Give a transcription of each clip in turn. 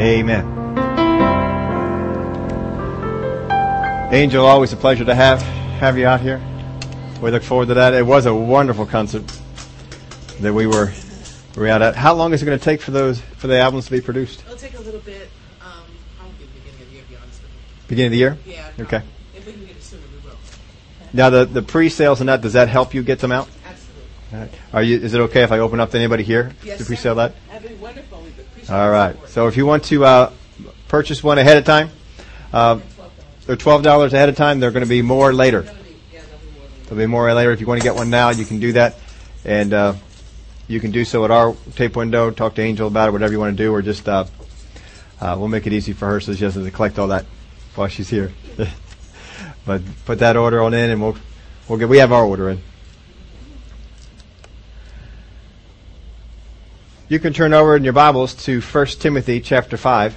Amen. Angel, always a pleasure to have have you out here. We look forward to that. It was a wonderful concert that we were we were out at. How long is it going to take for those for the albums to be produced? It'll take a little bit. Um, probably beginning of the year, be honest with you. Beginning of the year. Yeah. Okay. If we can get it sooner, we will. Now the the pre-sales and that does that help you get them out? Absolutely. Are you? Is it okay if I open up to anybody here Yes. to pre-sale that? That'd be wonderful. All right. So if you want to uh, purchase one ahead of time, uh, they're twelve dollars ahead of time. They're going to be more later. There'll be more later. If you want to get one now, you can do that, and uh, you can do so at our tape window. Talk to Angel about it, whatever you want to do, or just uh, uh, we'll make it easy for her so she doesn't have to collect all that while she's here. but put that order on in, and we'll we'll get. We have our order in. You can turn over in your Bibles to 1 Timothy chapter 5.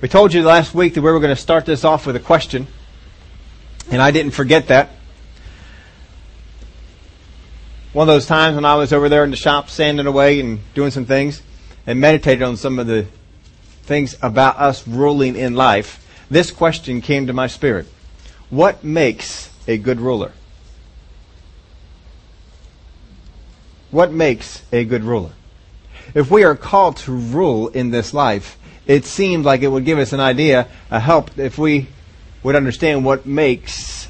We told you last week that we were going to start this off with a question, and I didn't forget that. One of those times when I was over there in the shop sanding away and doing some things and meditated on some of the things about us ruling in life, this question came to my spirit. What makes a good ruler? What makes a good ruler? If we are called to rule in this life, it seemed like it would give us an idea, a help, if we would understand what makes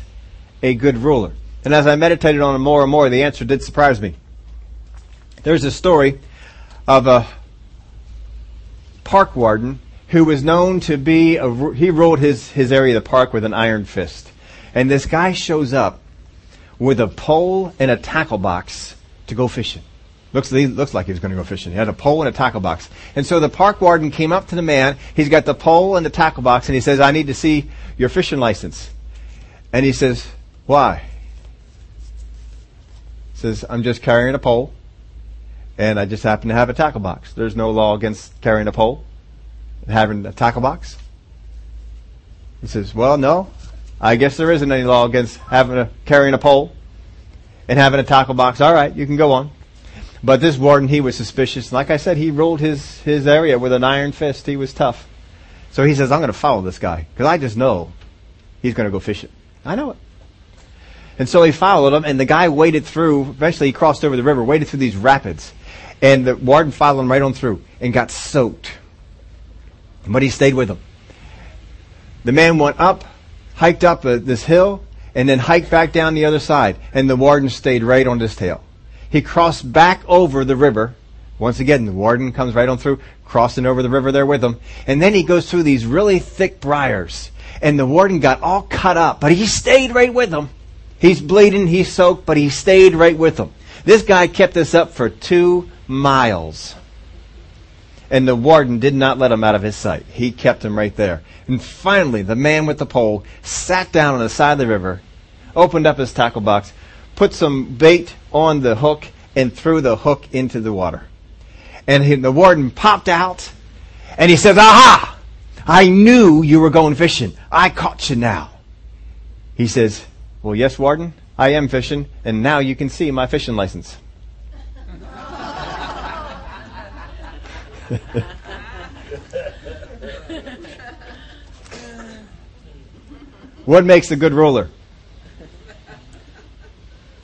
a good ruler. And as I meditated on it more and more, the answer did surprise me. There's a story of a park warden who was known to be a, he ruled his, his area of the park with an iron fist. And this guy shows up with a pole and a tackle box to go fishing. Looks, looks like he was going to go fishing. He had a pole and a tackle box. And so the park warden came up to the man. He's got the pole and the tackle box, and he says, I need to see your fishing license. And he says, Why? He says, I'm just carrying a pole, and I just happen to have a tackle box. There's no law against carrying a pole and having a tackle box. He says, Well, no. I guess there isn't any law against having a carrying a pole and having a tackle box. All right, you can go on. But this warden, he was suspicious. Like I said, he ruled his, his area with an iron fist. He was tough. So he says, I'm going to follow this guy because I just know he's going to go fishing. I know it. And so he followed him, and the guy waded through. Eventually, he crossed over the river, waded through these rapids, and the warden followed him right on through and got soaked. But he stayed with him. The man went up, hiked up uh, this hill, and then hiked back down the other side, and the warden stayed right on his tail. He crossed back over the river. Once again, the warden comes right on through, crossing over the river there with him. And then he goes through these really thick briars. And the warden got all cut up, but he stayed right with him. He's bleeding, he's soaked, but he stayed right with him. This guy kept this up for two miles. And the warden did not let him out of his sight. He kept him right there. And finally, the man with the pole sat down on the side of the river, opened up his tackle box, put some bait on the hook, and threw the hook into the water. And he, the warden popped out, and he says, Aha! I knew you were going fishing. I caught you now. He says, Well, yes, warden, I am fishing, and now you can see my fishing license. What makes a good ruler?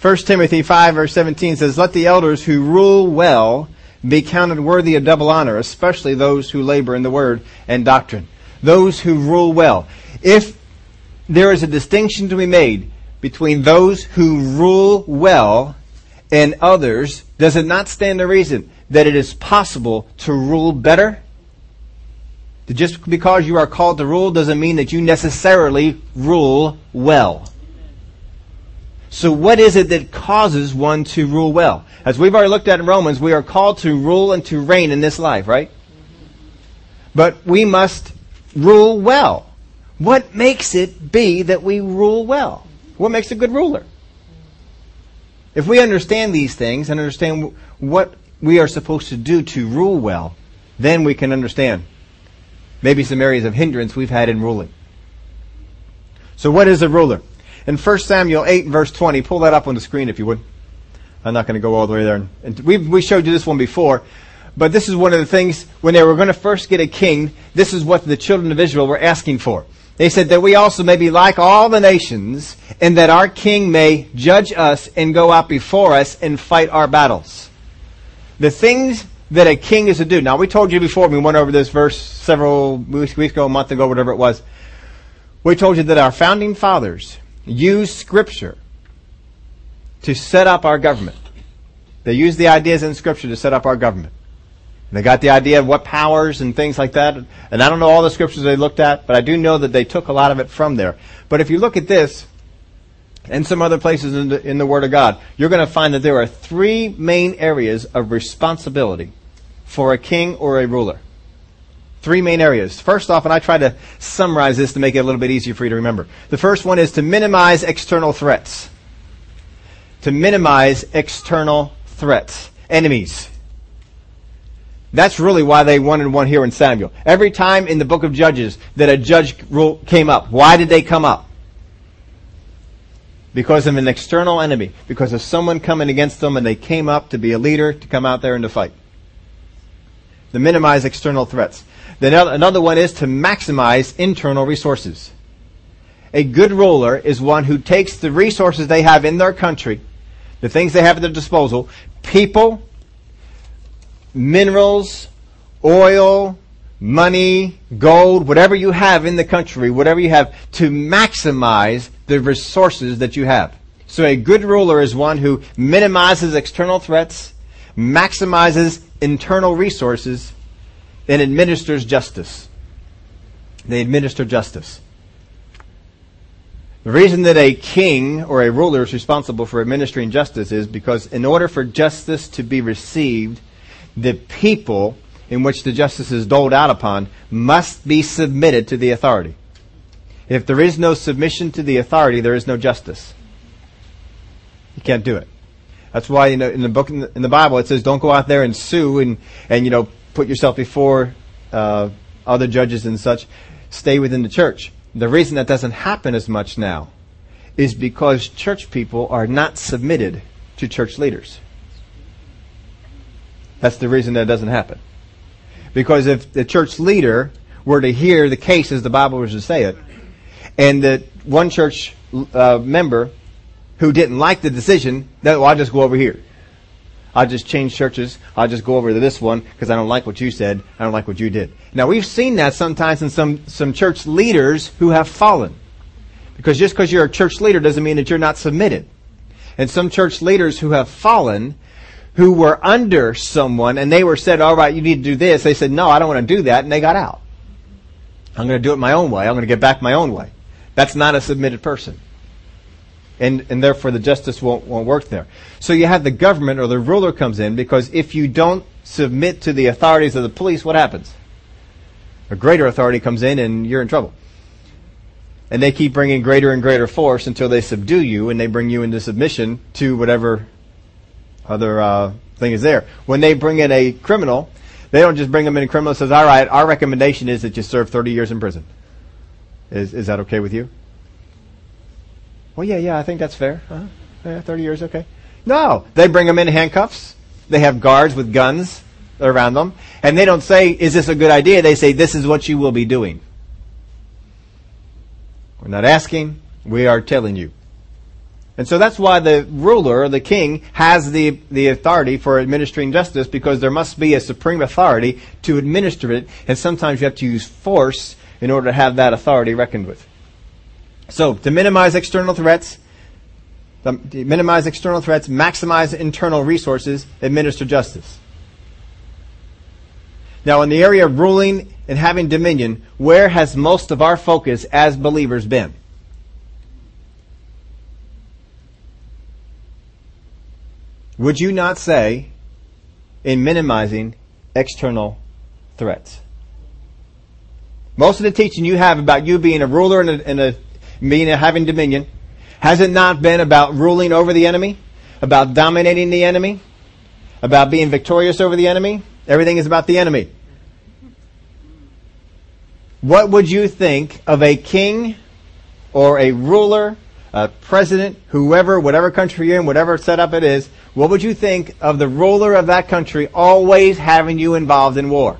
1 Timothy 5 verse 17 says, Let the elders who rule well be counted worthy of double honor, especially those who labor in the word and doctrine. Those who rule well. If there is a distinction to be made between those who rule well and others, does it not stand to reason that it is possible to rule better? Just because you are called to rule doesn't mean that you necessarily rule well. So what is it that causes one to rule well? As we've already looked at in Romans, we are called to rule and to reign in this life, right? But we must rule well. What makes it be that we rule well? What makes a good ruler? If we understand these things and understand what we are supposed to do to rule well, then we can understand maybe some areas of hindrance we've had in ruling. So what is a ruler? In 1 Samuel 8 verse 20, pull that up on the screen if you would. I'm not going to go all the way there. And, we we showed you this one before, but this is one of the things when they were going to first get a king. This is what the children of Israel were asking for. They said that we also may be like all the nations, and that our king may judge us and go out before us and fight our battles. The things that a king is to do. Now, we told you before, we went over this verse several weeks ago, a month ago, whatever it was. We told you that our founding fathers used Scripture to set up our government. They used the ideas in Scripture to set up our government. And they got the idea of what powers and things like that. And I don't know all the scriptures they looked at, but I do know that they took a lot of it from there. But if you look at this, and some other places in the, in the Word of God, you're going to find that there are three main areas of responsibility for a king or a ruler. Three main areas. First off, and I try to summarize this to make it a little bit easier for you to remember. The first one is to minimize external threats. To minimize external threats. Enemies. That's really why they wanted one here in Samuel. Every time in the book of Judges that a judge rule came up, why did they come up? Because of an external enemy. Because of someone coming against them and they came up to be a leader, to come out there and to fight. To minimize external threats. Then another one is to maximize internal resources. A good ruler is one who takes the resources they have in their country, the things they have at their disposal, people, minerals, oil, money, gold, whatever you have in the country, whatever you have, to maximize the resources that you have. So a good ruler is one who minimizes external threats, maximizes internal resources, and administers justice. They administer justice. The reason that a king or a ruler is responsible for administering justice is because in order for justice to be received, the people in which the justice is doled out upon must be submitted to the authority. If there is no submission to the authority, there is no justice. You can't do it. That's why you know in the book in the, in the Bible it says don't go out there and sue and and you know put yourself before uh, other judges and such. Stay within the church. The reason that doesn't happen as much now is because church people are not submitted to church leaders. That's the reason that doesn't happen. Because if the church leader were to hear the case as the Bible was to say it, and that one church uh, member who didn't like the decision, that well, I'll just go over here. I'll just change churches. I'll just go over to this one because I don't like what you said. I don't like what you did. Now we've seen that sometimes in some, some church leaders who have fallen. Because just because you're a church leader doesn't mean that you're not submitted. And some church leaders who have fallen who were under someone and they were said, all right, you need to do this. They said, no, I don't want to do that. And they got out. I'm going to do it my own way. I'm going to get back my own way. That's not a submitted person. And, and therefore the justice won't, won't work there. So you have the government or the ruler comes in because if you don't submit to the authorities of the police, what happens? A greater authority comes in and you're in trouble. And they keep bringing greater and greater force until they subdue you and they bring you into submission to whatever other uh, thing is there. When they bring in a criminal, they don't just bring them in a criminal says, all right, our recommendation is that you serve 30 years in prison. Is, is that okay with you? Well, yeah, yeah, I think that's fair. Uh-huh. Yeah, 30 years, okay. No, they bring them in handcuffs. They have guards with guns around them. And they don't say, is this a good idea? They say, this is what you will be doing. We're not asking, we are telling you. And so that's why the ruler, the king, has the, the authority for administering justice because there must be a supreme authority to administer it, and sometimes you have to use force in order to have that authority reckoned with. So, to minimize external threats, to minimize external threats, maximize internal resources, administer justice. Now, in the area of ruling and having dominion, where has most of our focus as believers been? would you not say in minimizing external threats? Most of the teaching you have about you being a ruler and a, and a a, having dominion has it not been about ruling over the enemy, about dominating the enemy, about being victorious over the enemy? Everything is about the enemy. What would you think of a king or a ruler, a president, whoever, whatever country you're in, whatever setup it is, what would you think of the ruler of that country always having you involved in war?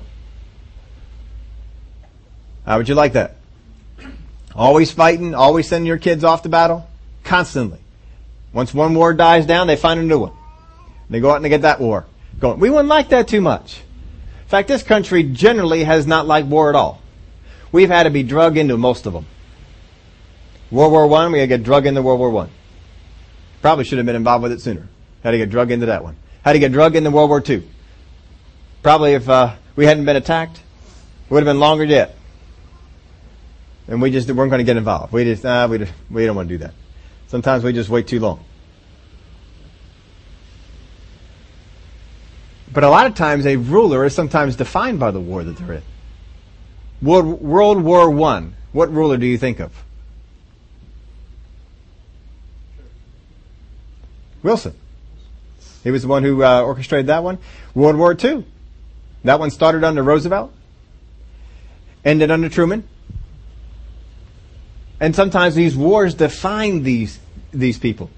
How would you like that? Always fighting, always sending your kids off to battle? Constantly. Once one war dies down, they find a new one. They go out and they get that war going. We wouldn't like that too much. In fact, this country generally has not liked war at all. We've had to be drug into most of them. World War One, we had to get drug into World War One. Probably should have been involved with it sooner. Had to get drug into that one. Had to get drug into World War Two. Probably if uh, we hadn't been attacked, it would have been longer yet. And we just weren't going to get involved. We just, ah, we, we don't want to do that. Sometimes we just wait too long. But a lot of times a ruler is sometimes defined by the war that they're in. World, World War One. What ruler do you think of? Wilson. He was the one who uh, orchestrated that one. World War II. That one started under Roosevelt, ended under Truman. And sometimes these wars define these these people.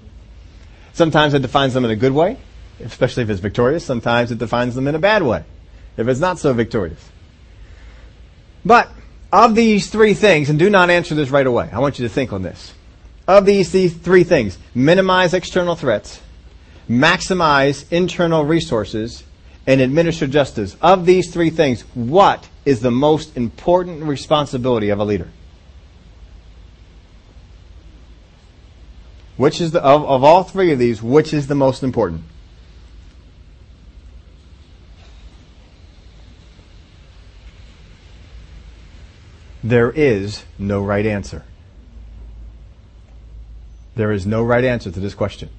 Sometimes it defines them in a good way, especially if it's victorious. Sometimes it defines them in a bad way, if it's not so victorious. But of these three things, and do not answer this right away. I want you to think on this. Of these, these three things, minimize external threats, maximize internal resources, and administer justice. Of these three things, what is the most important responsibility of a leader? Which is the, of, of all three of these, which is the most important? There is no right answer. There is no right answer to this question.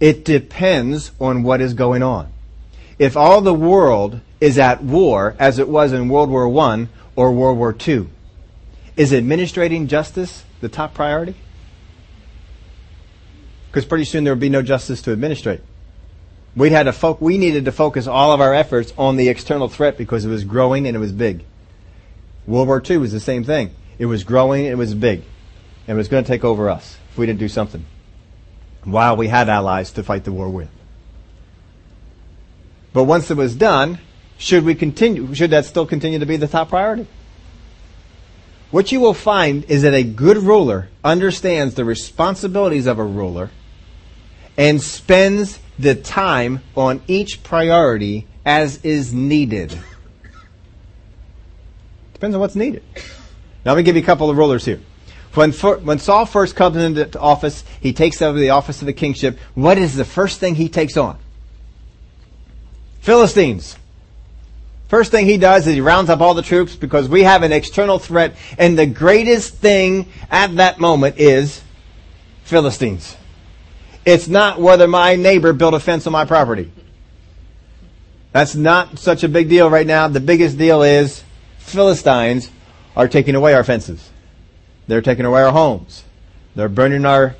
It depends on what is going on. If all the world is at war, as it was in World War I or World War II, is administrating justice the top priority? Because pretty soon there would be no justice to administrate. We had to fo- we needed to focus all of our efforts on the external threat because it was growing and it was big. World War II was the same thing. It was growing, it was big, and it was going to take over us if we didn't do something. While we had allies to fight the war with. But once it was done, should we continue? Should that still continue to be the top priority? What you will find is that a good ruler understands the responsibilities of a ruler and spends the time on each priority as is needed. Depends on what's needed. Now let me give you a couple of rulers here. When, when Saul first comes into office, he takes over the office of the kingship. What is the first thing he takes on? Philistines. First thing he does is he rounds up all the troops because we have an external threat, and the greatest thing at that moment is Philistines. It's not whether my neighbor built a fence on my property. That's not such a big deal right now. The biggest deal is Philistines are taking away our fences. They're taking away our homes. They're burning our,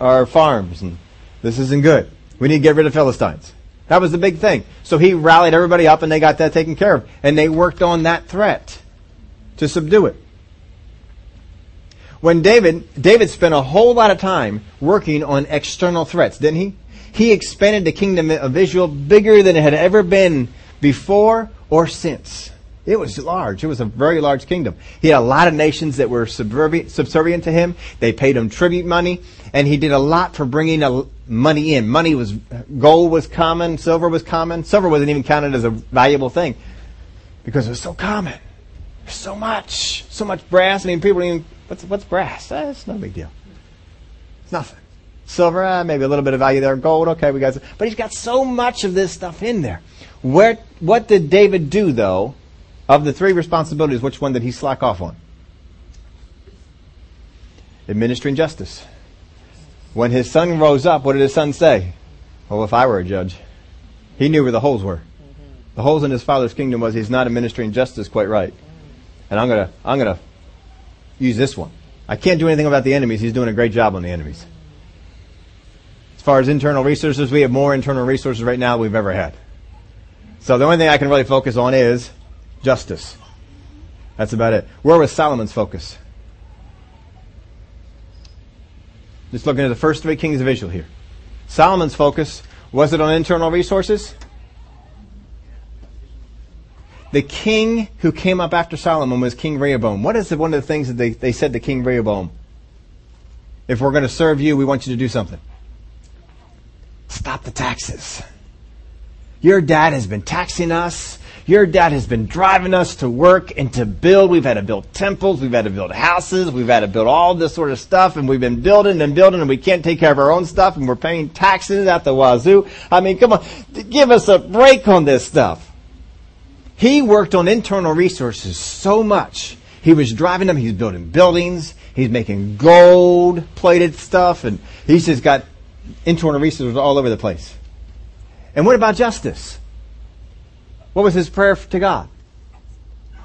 our farms. And this isn't good. We need to get rid of Philistines. That was the big thing. So he rallied everybody up and they got that taken care of. And they worked on that threat to subdue it when David, David spent a whole lot of time working on external threats, didn't he? He expanded the kingdom of Israel bigger than it had ever been before or since. It was large. It was a very large kingdom. He had a lot of nations that were subservient to him. They paid him tribute money, and he did a lot for bringing money in. Money was, gold was common, silver was common. Silver wasn't even counted as a valuable thing because it was so common. So much, so much brass. Mean, people even What's, what's brass? Eh, it's no big deal. It's nothing. Silver, eh, maybe a little bit of value there. Gold, okay, we got some. But he's got so much of this stuff in there. Where, what did David do, though, of the three responsibilities, which one did he slack off on? Administering justice. When his son rose up, what did his son say? Well, if I were a judge, he knew where the holes were. The holes in his father's kingdom was he's not administering justice quite right. And I'm gonna, I'm gonna use this one. I can't do anything about the enemies. He's doing a great job on the enemies. As far as internal resources, we have more internal resources right now than we've ever had. So the only thing I can really focus on is justice. That's about it. Where was Solomon's focus? Just looking at the first three kings of Israel here. Solomon's focus, was it on internal resources? The king who came up after Solomon was King Rehoboam. What is the, one of the things that they, they said to King Rehoboam? If we're going to serve you, we want you to do something. Stop the taxes. Your dad has been taxing us. Your dad has been driving us to work and to build. We've had to build temples. We've had to build houses. We've had to build all this sort of stuff. And we've been building and building and we can't take care of our own stuff and we're paying taxes at the wazoo. I mean, come on. Give us a break on this stuff. He worked on internal resources so much. He was driving them. He's building buildings. He's making gold plated stuff and he's just got internal resources all over the place. And what about justice? What was his prayer to God?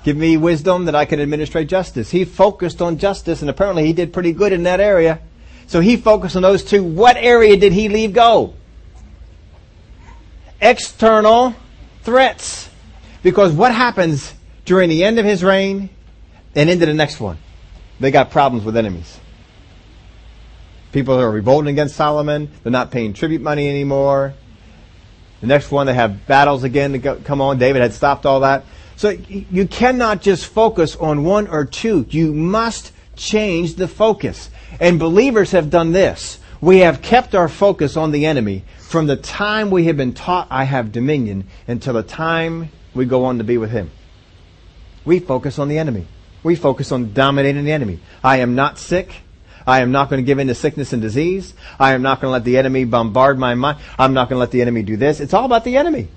Give me wisdom that I can administrate justice. He focused on justice and apparently he did pretty good in that area. So he focused on those two. What area did he leave go? External threats. Because what happens during the end of his reign and into the next one? They got problems with enemies. People are revolting against Solomon. They're not paying tribute money anymore. The next one, they have battles again to go, come on. David had stopped all that. So you cannot just focus on one or two. You must change the focus. And believers have done this. We have kept our focus on the enemy from the time we have been taught I have dominion until the time we go on to be with him. We focus on the enemy. We focus on dominating the enemy. I am not sick. I am not going to give in to sickness and disease. I am not going to let the enemy bombard my mind. I'm not going to let the enemy do this. It's all about the enemy.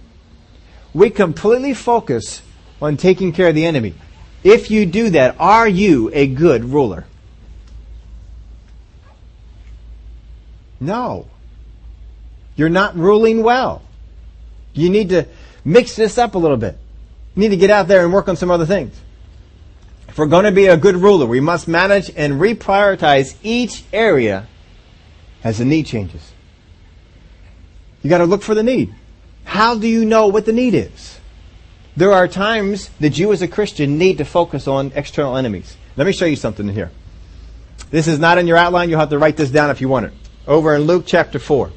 We completely focus on taking care of the enemy. If you do that, are you a good ruler? No. You're not ruling well. You need to mix this up a little bit. You need to get out there and work on some other things. If we're going to be a good ruler, we must manage and reprioritize each area as the need changes. You got to look for the need. How do you know what the need is? There are times that you as a Christian need to focus on external enemies. Let me show you something here. This is not in your outline. You'll have to write this down if you want it. Over in Luke chapter 4.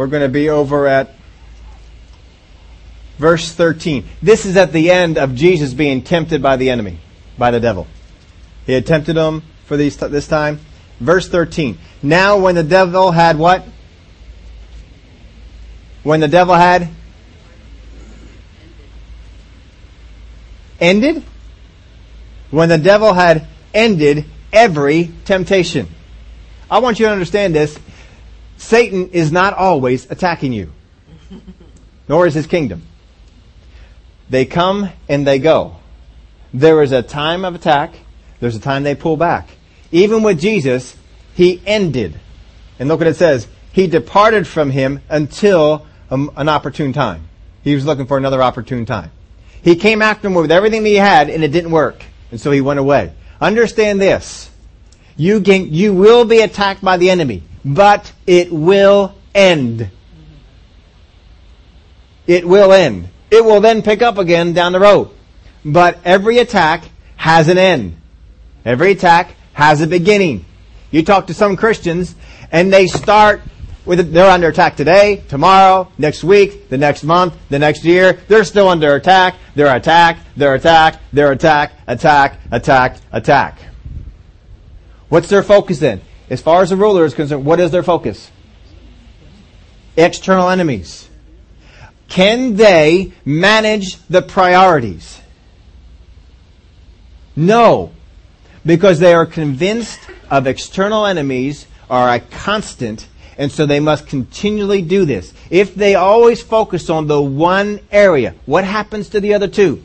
We're going to be over at Verse 13. This is at the end of Jesus being tempted by the enemy, by the devil. He had tempted him for these, this time. Verse 13. Now when the devil had what? When the devil had ended? When the devil had ended every temptation. I want you to understand this. Satan is not always attacking you, nor is his kingdom. They come and they go. There is a time of attack. There's a time they pull back. Even with Jesus, he ended. And look what it says. He departed from him until um, an opportune time. He was looking for another opportune time. He came after him with everything that he had and it didn't work. And so he went away. Understand this. You, can, you will be attacked by the enemy, but it will end. It will end. It will then pick up again down the road. But every attack has an end. Every attack has a beginning. You talk to some Christians and they start with, they're under attack today, tomorrow, next week, the next month, the next year. They're still under attack. They're attacked, they're attacked, they're attacked, attack, attack, attack. What's their focus then? As far as the ruler is concerned, what is their focus? External enemies. Can they manage the priorities? No, because they are convinced of external enemies are a constant, and so they must continually do this. If they always focus on the one area, what happens to the other two?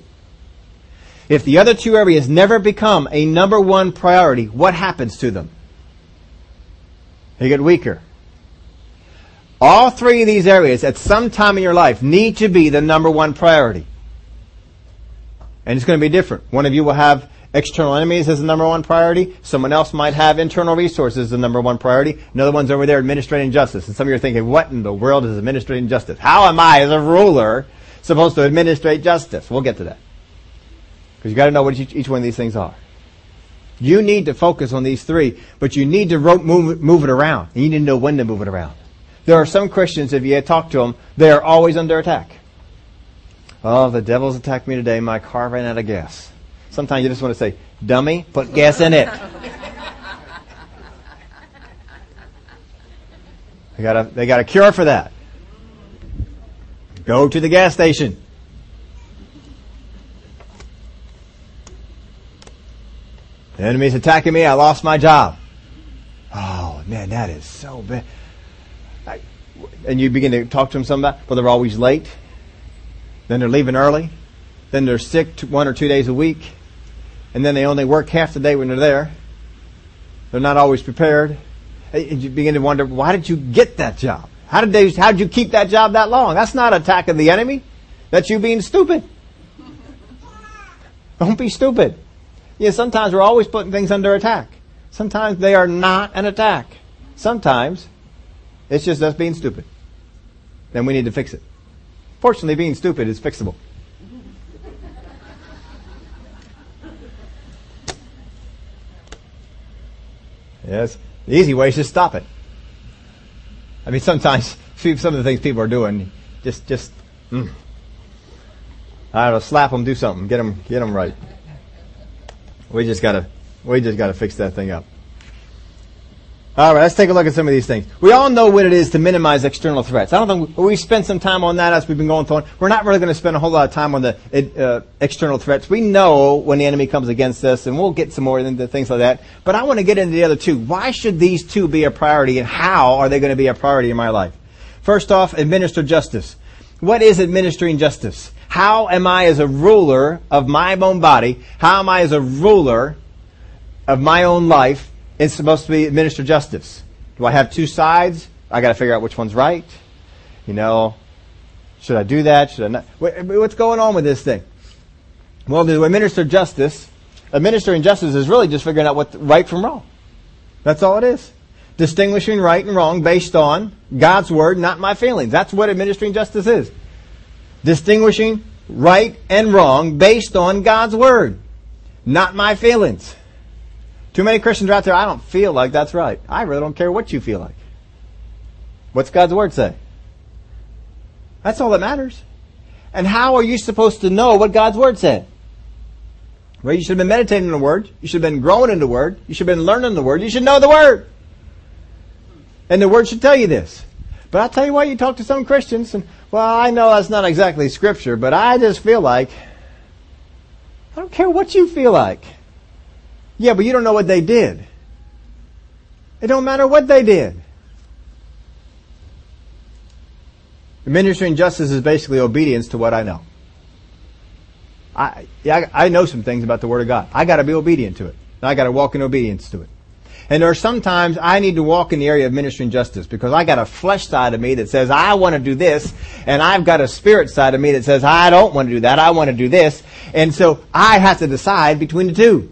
If the other two areas never become a number one priority, what happens to them? They get weaker. All three of these areas at some time in your life need to be the number one priority. And it's going to be different. One of you will have external enemies as the number one priority. Someone else might have internal resources as the number one priority. Another one's over there administrating justice. And some of you are thinking, what in the world is administrating justice? How am I, as a ruler, supposed to administrate justice? We'll get to that. Because you've got to know what each, each one of these things are. You need to focus on these three, but you need to move, move it around. And you need to know when to move it around. There are some Christians, if you talk to them, they are always under attack. Oh, the devil's attacked me today. My car ran out of gas. Sometimes you just want to say, dummy, put gas in it. they got a, they got a cure for that. Go to the gas station. The enemy's attacking me. I lost my job. Oh man, that is so bad. I, and you begin to talk to them some about, well, they're always late. Then they're leaving early. Then they're sick one or two days a week. And then they only work half the day when they're there. They're not always prepared. And you begin to wonder, why did you get that job? How did they, how did you keep that job that long? That's not attacking the enemy. That's you being stupid. Don't be stupid. Yeah, sometimes we're always putting things under attack. Sometimes they are not an attack. Sometimes it's just us being stupid. Then we need to fix it. Fortunately, being stupid is fixable. Yes. The easy way is just stop it. I mean, sometimes some of the things people are doing, just, just, mm. I don't know, slap them, do something, get them, get them right. We just gotta, we just gotta fix that thing up. All right, let's take a look at some of these things. We all know what it is to minimize external threats. I don't think we spent some time on that as we've been going through. We're not really going to spend a whole lot of time on the uh, external threats. We know when the enemy comes against us, and we'll get some more into things like that. But I want to get into the other two. Why should these two be a priority, and how are they going to be a priority in my life? First off, administer justice. What is administering justice? How am I as a ruler of my own body? How am I as a ruler of my own life? It's supposed to be administer justice. Do I have two sides? I got to figure out which one's right. You know, should I do that? Should I not? What's going on with this thing? Well, to administer justice, administering justice is really just figuring out what's right from wrong. That's all it is. Distinguishing right and wrong based on God's word, not my feelings. That's what administering justice is. Distinguishing right and wrong based on God's word, not my feelings. Too many Christians are out there, I don't feel like that's right. I really don't care what you feel like. What's God's Word say? That's all that matters. And how are you supposed to know what God's Word said? Well, you should have been meditating on the Word. You should have been growing in the Word. You should have been learning the Word. You should know the Word. And the Word should tell you this. But I'll tell you why you talk to some Christians and, well, I know that's not exactly Scripture, but I just feel like, I don't care what you feel like. Yeah, but you don't know what they did. It don't matter what they did. Administering justice is basically obedience to what I know. I, yeah, I know some things about the Word of God. I gotta be obedient to it. I gotta walk in obedience to it. And there are sometimes I need to walk in the area of ministering justice because I got a flesh side of me that says I want to do this, and I've got a spirit side of me that says I don't want to do that, I want to do this. And so I have to decide between the two.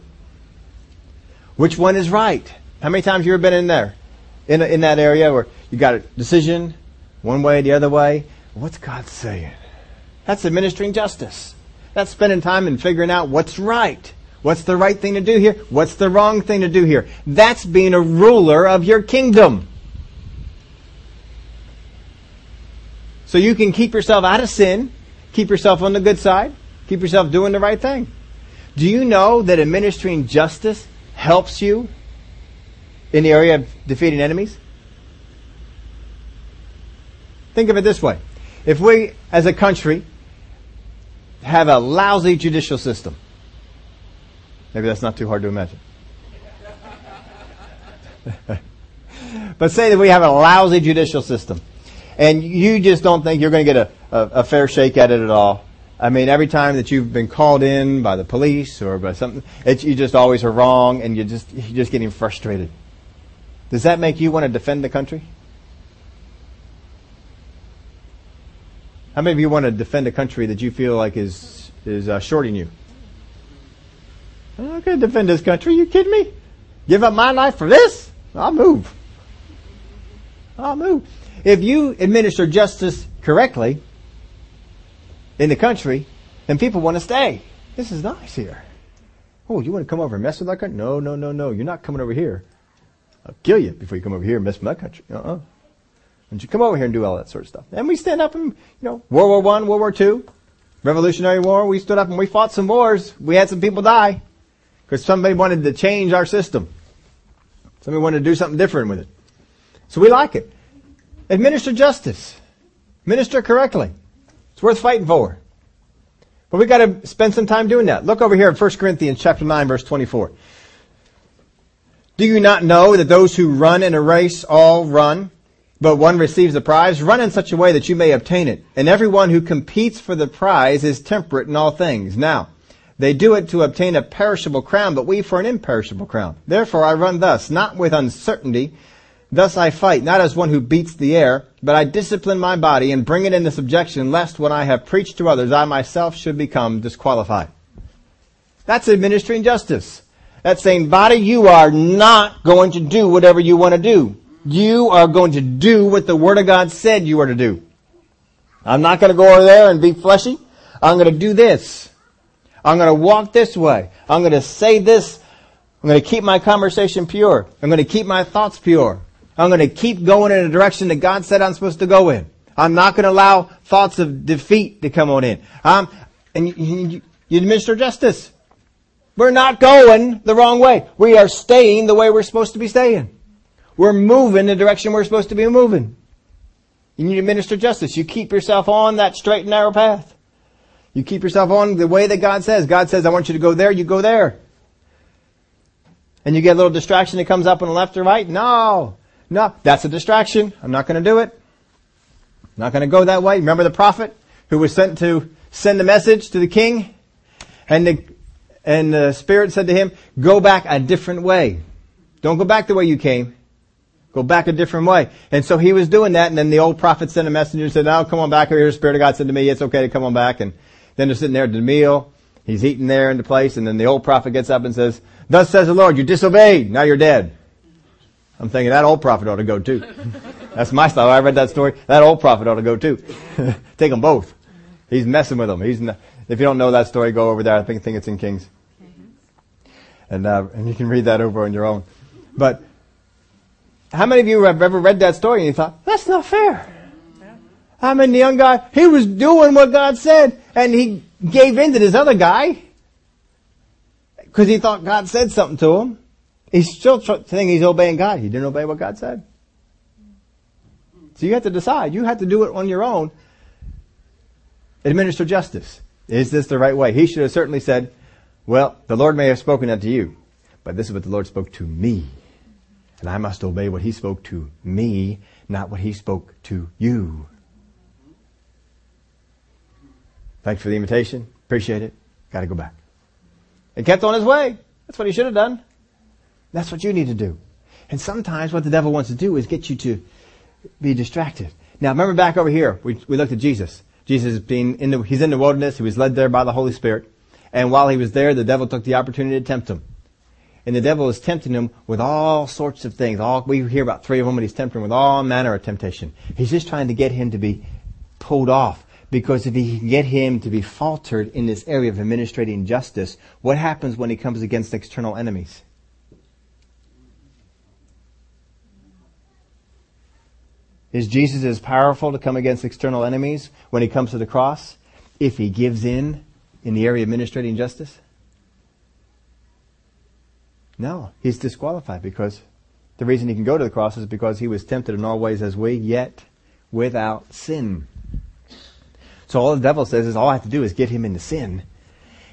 Which one is right? How many times you ever been in there? In, in that area where you got a decision, one way, the other way? What's God saying? That's administering justice. That's spending time and figuring out what's right. What's the right thing to do here? What's the wrong thing to do here? That's being a ruler of your kingdom. So you can keep yourself out of sin, keep yourself on the good side, keep yourself doing the right thing. Do you know that administering justice helps you in the area of defeating enemies? Think of it this way. If we, as a country, have a lousy judicial system, maybe that's not too hard to imagine. but say that we have a lousy judicial system, and you just don't think you're going to get a, a, a fair shake at it at all, I mean, every time that you've been called in by the police or by something, you just always are wrong, and you just you're just getting frustrated. Does that make you want to defend the country? How many of you want to defend a country that you feel like is is uh, shorting you? I'm not going to defend this country. You kidding me? Give up my life for this? I'll move. I'll move. If you administer justice correctly, in the country, and people want to stay. This is nice here. Oh, you want to come over and mess with our country? No, no, no, no. You're not coming over here. I'll kill you before you come over here and mess with my country. Uh-uh. Don't you come over here and do all that sort of stuff. And we stand up and, you know, World War One, World War Two, Revolutionary War, we stood up and we fought some wars. We had some people die. Because somebody wanted to change our system. Somebody wanted to do something different with it. So we like it. Administer justice. Minister correctly. It's worth fighting for. But we gotta spend some time doing that. Look over here at 1 Corinthians chapter 9 verse 24. Do you not know that those who run in a race all run, but one receives the prize? Run in such a way that you may obtain it. And everyone who competes for the prize is temperate in all things. Now, they do it to obtain a perishable crown, but we for an imperishable crown. Therefore I run thus, not with uncertainty, Thus I fight, not as one who beats the air, but I discipline my body and bring it into subjection, lest when I have preached to others, I myself should become disqualified. That's administering justice. That's saying, body, you are not going to do whatever you want to do. You are going to do what the Word of God said you are to do. I'm not going to go over there and be fleshy. I'm going to do this. I'm going to walk this way. I'm going to say this. I'm going to keep my conversation pure. I'm going to keep my thoughts pure. I'm going to keep going in a direction that God said I'm supposed to go in. I'm not going to allow thoughts of defeat to come on in. Um, and you, you, you administer justice. We're not going the wrong way. We are staying the way we're supposed to be staying. We're moving the direction we're supposed to be moving. You need to administer justice. You keep yourself on that straight and narrow path. You keep yourself on the way that God says. God says, I want you to go there, you go there. And you get a little distraction that comes up on the left or right? No. No, that's a distraction. I'm not going to do it. I'm not going to go that way. Remember the prophet who was sent to send a message to the king? And the, and the Spirit said to him, go back a different way. Don't go back the way you came. Go back a different way. And so he was doing that, and then the old prophet sent a messenger and said, now come on back here. The Spirit of God said to me, it's okay to come on back. And then they're sitting there at the meal. He's eating there in the place, and then the old prophet gets up and says, thus says the Lord, you disobeyed. Now you're dead. I'm thinking that old prophet ought to go too. That's my style. I read that story. That old prophet ought to go too. Take them both. He's messing with them. He's if you don't know that story, go over there. I think, think it's in Kings. And, uh, and you can read that over on your own. But how many of you have ever read that story and you thought, that's not fair? I mean, the young guy, he was doing what God said and he gave in to this other guy because he thought God said something to him. He's still saying he's obeying God. He didn't obey what God said. So you have to decide. You have to do it on your own. Administer justice. Is this the right way? He should have certainly said, well, the Lord may have spoken that to you, but this is what the Lord spoke to me. And I must obey what He spoke to me, not what He spoke to you. Thanks for the invitation. Appreciate it. Gotta go back. And kept on his way. That's what he should have done. That's what you need to do. And sometimes what the devil wants to do is get you to be distracted. Now remember back over here, we, we looked at Jesus. Jesus being in the, he's in the wilderness, he was led there by the Holy Spirit. And while he was there, the devil took the opportunity to tempt him. And the devil is tempting him with all sorts of things. All, we hear about three of them and he's tempting him with all manner of temptation. He's just trying to get him to be pulled off. Because if he can get him to be faltered in this area of administrating justice, what happens when he comes against external enemies? Is Jesus as powerful to come against external enemies when he comes to the cross if he gives in in the area of administrating justice? No, he's disqualified because the reason he can go to the cross is because he was tempted in all ways as we, yet without sin. So all the devil says is all I have to do is get him into sin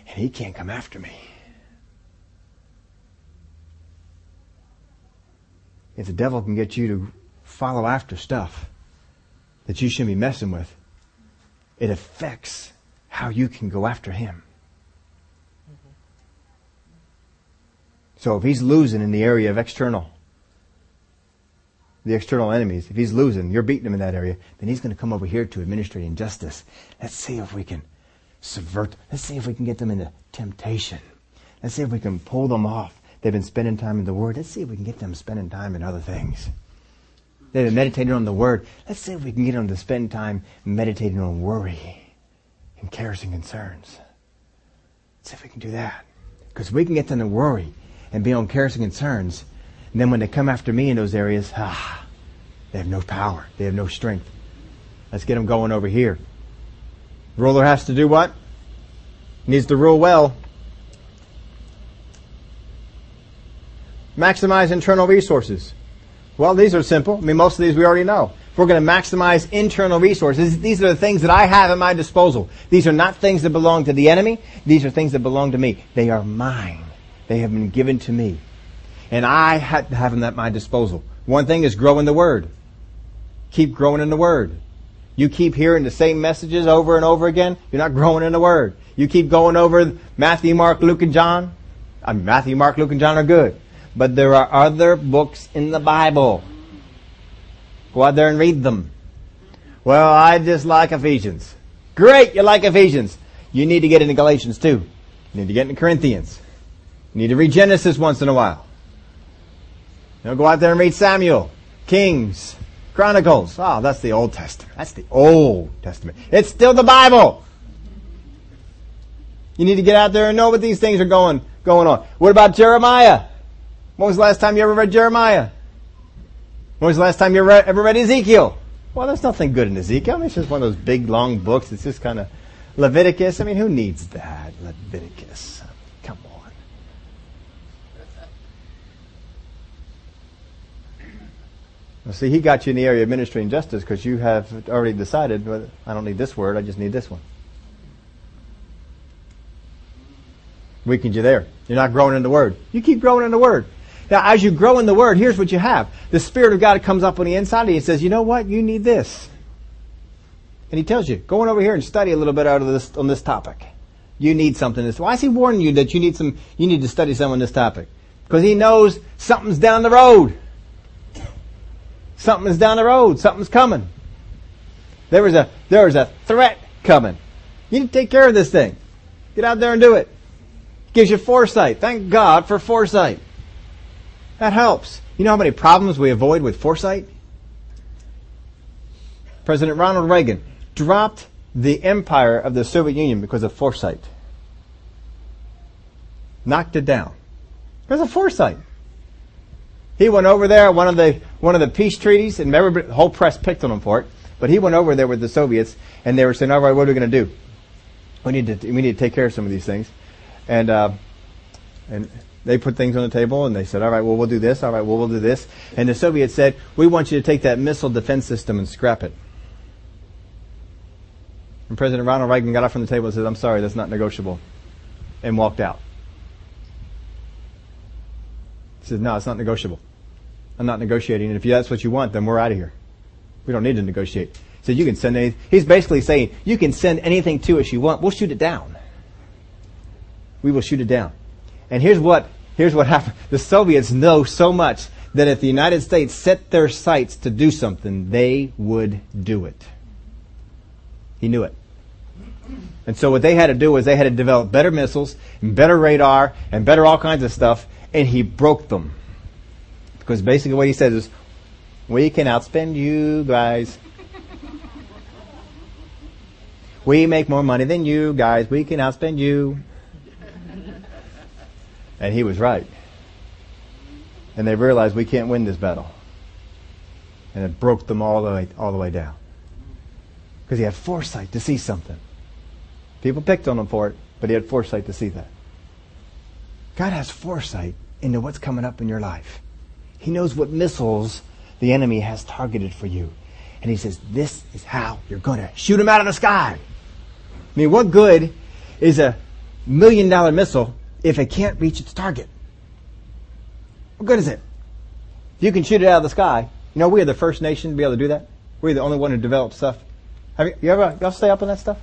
and he can't come after me. If the devil can get you to follow after stuff that you shouldn't be messing with, it affects how you can go after him. So if he's losing in the area of external, the external enemies, if he's losing, you're beating him in that area, then he's going to come over here to administrating justice. Let's see if we can subvert, let's see if we can get them into temptation. Let's see if we can pull them off. They've been spending time in the Word. Let's see if we can get them spending time in other things. They've been meditating on the Word. Let's see if we can get them to spend time meditating on worry and cares and concerns. Let's see if we can do that. Because we can get them to worry and be on cares and concerns. And then when they come after me in those areas, ah, they have no power. They have no strength. Let's get them going over here. Ruler has to do what? Needs to rule well. Maximize internal resources. Well, these are simple. I mean, most of these we already know. If we're going to maximize internal resources, these are the things that I have at my disposal. These are not things that belong to the enemy. These are things that belong to me. They are mine. They have been given to me. And I have them at my disposal. One thing is grow in the Word. Keep growing in the Word. You keep hearing the same messages over and over again, you're not growing in the Word. You keep going over Matthew, Mark, Luke, and John. I mean, Matthew, Mark, Luke, and John are good. But there are other books in the Bible. Go out there and read them. Well, I just like Ephesians. Great, you like Ephesians. You need to get into Galatians too. You need to get into Corinthians. You need to read Genesis once in a while. You go out there and read Samuel, Kings, Chronicles. Oh, that's the Old Testament. That's the Old Testament. It's still the Bible. You need to get out there and know what these things are going, going on. What about Jeremiah? When was the last time you ever read Jeremiah? When was the last time you ever read, ever read Ezekiel? Well, there's nothing good in Ezekiel. I mean, it's just one of those big, long books. It's just kind of Leviticus. I mean, who needs that? Leviticus. Come on. Well, see, he got you in the area of ministry and justice because you have already decided, well, I don't need this word, I just need this one. Weakened you there. You're not growing in the Word. You keep growing in the Word. Now, as you grow in the Word, here's what you have. The Spirit of God comes up on the inside of you and says, you know what? You need this. And He tells you, go on over here and study a little bit out of this, on this topic. You need something. This. Why is He warning you that you need some, you need to study some on this topic? Because He knows something's down the road. Something's down the road. Something's coming. There was a, there was a threat coming. You need to take care of this thing. Get out there and do it. Gives you foresight. Thank God for foresight. That helps. You know how many problems we avoid with foresight? President Ronald Reagan dropped the empire of the Soviet Union because of foresight. Knocked it down. Because of foresight. He went over there, one of the one of the peace treaties, and the whole press picked on him for it. But he went over there with the Soviets, and they were saying, "All right, what are we going to do? We need to we need to take care of some of these things." And uh, and they put things on the table and they said, all right, well, we'll do this. All right, well, we'll do this. And the Soviets said, we want you to take that missile defense system and scrap it. And President Ronald Reagan got up from the table and said, I'm sorry, that's not negotiable. And walked out. He said, no, it's not negotiable. I'm not negotiating. And if that's what you want, then we're out of here. We don't need to negotiate. He said, you can send anything. He's basically saying, you can send anything to us you want. We'll shoot it down. We will shoot it down. And here's what, here's what happened. The Soviets know so much that if the United States set their sights to do something, they would do it. He knew it. And so what they had to do was they had to develop better missiles and better radar and better all kinds of stuff, and he broke them. Because basically what he says is, we can outspend you guys. We make more money than you guys. We can outspend you. And he was right. And they realized we can't win this battle. And it broke them all the way, all the way down. Because he had foresight to see something. People picked on him for it, but he had foresight to see that. God has foresight into what's coming up in your life. He knows what missiles the enemy has targeted for you. And he says, this is how you're going to shoot them out of the sky. I mean, what good is a million dollar missile if it can't reach its target? What good is it? If you can shoot it out of the sky, you know, we are the first nation to be able to do that. We're the only one who developed stuff. Have you, you ever, y'all stay up on that stuff?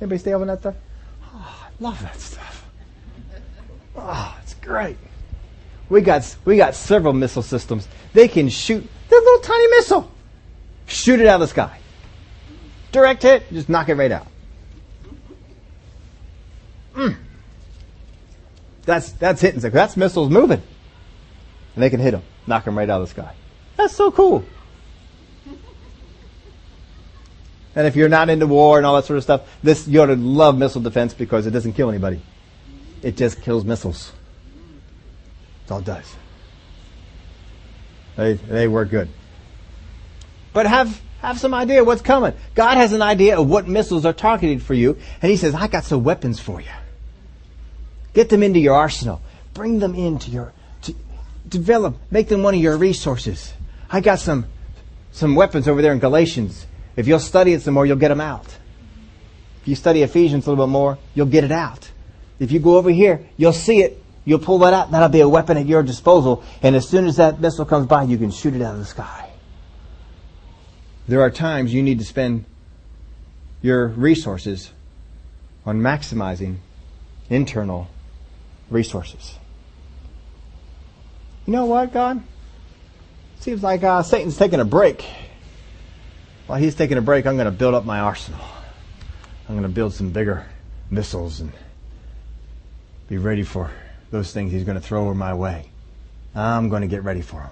Anybody stay up on that stuff? Oh, I love that stuff. Oh, it's great. We got, we got several missile systems. They can shoot, they're little tiny missile. Shoot it out of the sky. Direct hit, just knock it right out. Mm. That's, that's hitting. That's missiles moving. And they can hit them, knock them right out of the sky. That's so cool. And if you're not into war and all that sort of stuff, this, you ought to love missile defense because it doesn't kill anybody. It just kills missiles. That's all it does. They, they work good. But have, have some idea what's coming. God has an idea of what missiles are targeted for you, and He says, I got some weapons for you. Get them into your arsenal. Bring them into your, to, develop, make them one of your resources. I got some, some weapons over there in Galatians. If you'll study it some more, you'll get them out. If you study Ephesians a little bit more, you'll get it out. If you go over here, you'll see it. You'll pull that out. That'll be a weapon at your disposal. And as soon as that missile comes by, you can shoot it out of the sky. There are times you need to spend your resources on maximizing internal resources. You know what, God? Seems like uh, Satan's taking a break. While he's taking a break, I'm going to build up my arsenal. I'm going to build some bigger missiles and be ready for those things he's going to throw my way. I'm going to get ready for him.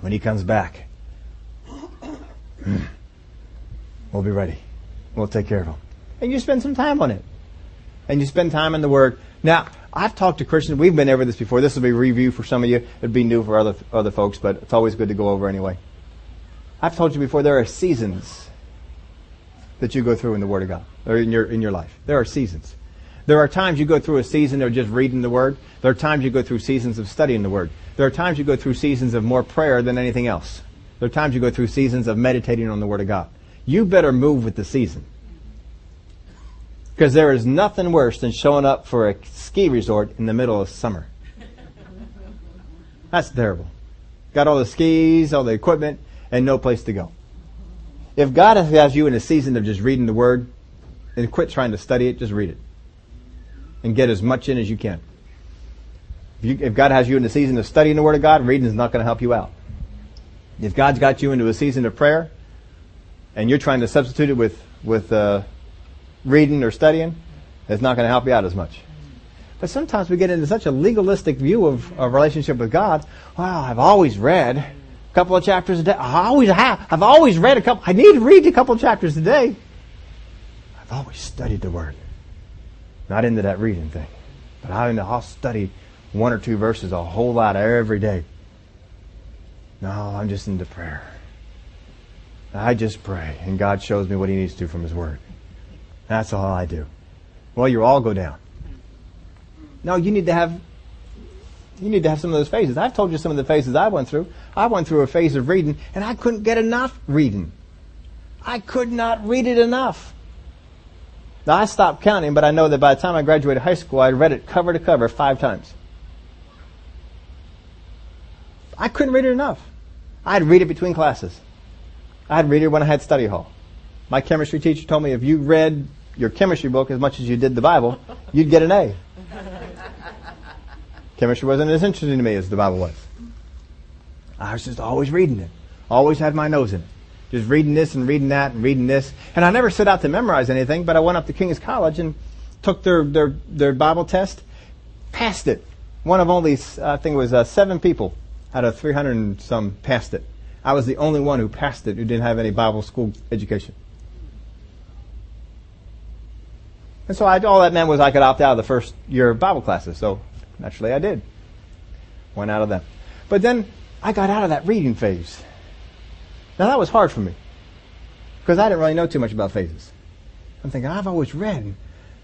When he comes back, we'll be ready. We'll take care of him. And you spend some time on it. And you spend time in the Word. Now, I've talked to Christians. We've been over this before. This will be review for some of you. It'd be new for other other folks, but it's always good to go over anyway. I've told you before. There are seasons that you go through in the Word of God, or in your in your life. There are seasons. There are times you go through a season of just reading the Word. There are times you go through seasons of studying the Word. There are times you go through seasons of more prayer than anything else. There are times you go through seasons of meditating on the Word of God. You better move with the season. Because there is nothing worse than showing up for a ski resort in the middle of summer. That's terrible. Got all the skis, all the equipment, and no place to go. If God has you in a season of just reading the Word, then quit trying to study it, just read it. And get as much in as you can. If, you, if God has you in a season of studying the Word of God, reading is not going to help you out. If God's got you into a season of prayer, and you're trying to substitute it with, with uh, reading or studying, it's not going to help you out as much. But sometimes we get into such a legalistic view of a relationship with God. Wow, I've always read a couple of chapters a day. I always have. I've always read a couple. I need to read a couple of chapters a day. I've always studied the Word. Not into that reading thing, but I'll study one or two verses a whole lot every day. No, I'm just into prayer. I just pray, and God shows me what He needs to do from His Word. That's all I do. Well, you all go down. No, you need to have you need to have some of those phases. I've told you some of the phases I went through. I went through a phase of reading, and I couldn't get enough reading. I could not read it enough. Now I stopped counting, but I know that by the time I graduated high school, I'd read it cover to cover five times. I couldn't read it enough. I'd read it between classes. I'd read it when I had study hall. My chemistry teacher told me if you read your chemistry book as much as you did the Bible, you'd get an A. chemistry wasn't as interesting to me as the Bible was. I was just always reading it. Always had my nose in it. Just reading this and reading that and reading this. And I never set out to memorize anything, but I went up to King's College and took their, their, their Bible test, passed it. One of only, I think it was uh, seven people out of 300 and some passed it. I was the only one who passed it who didn't have any Bible school education. And so I, all that meant was I could opt out of the first year of Bible classes. So naturally I did. Went out of them. But then I got out of that reading phase. Now that was hard for me. Because I didn't really know too much about phases. I'm thinking, I've always read and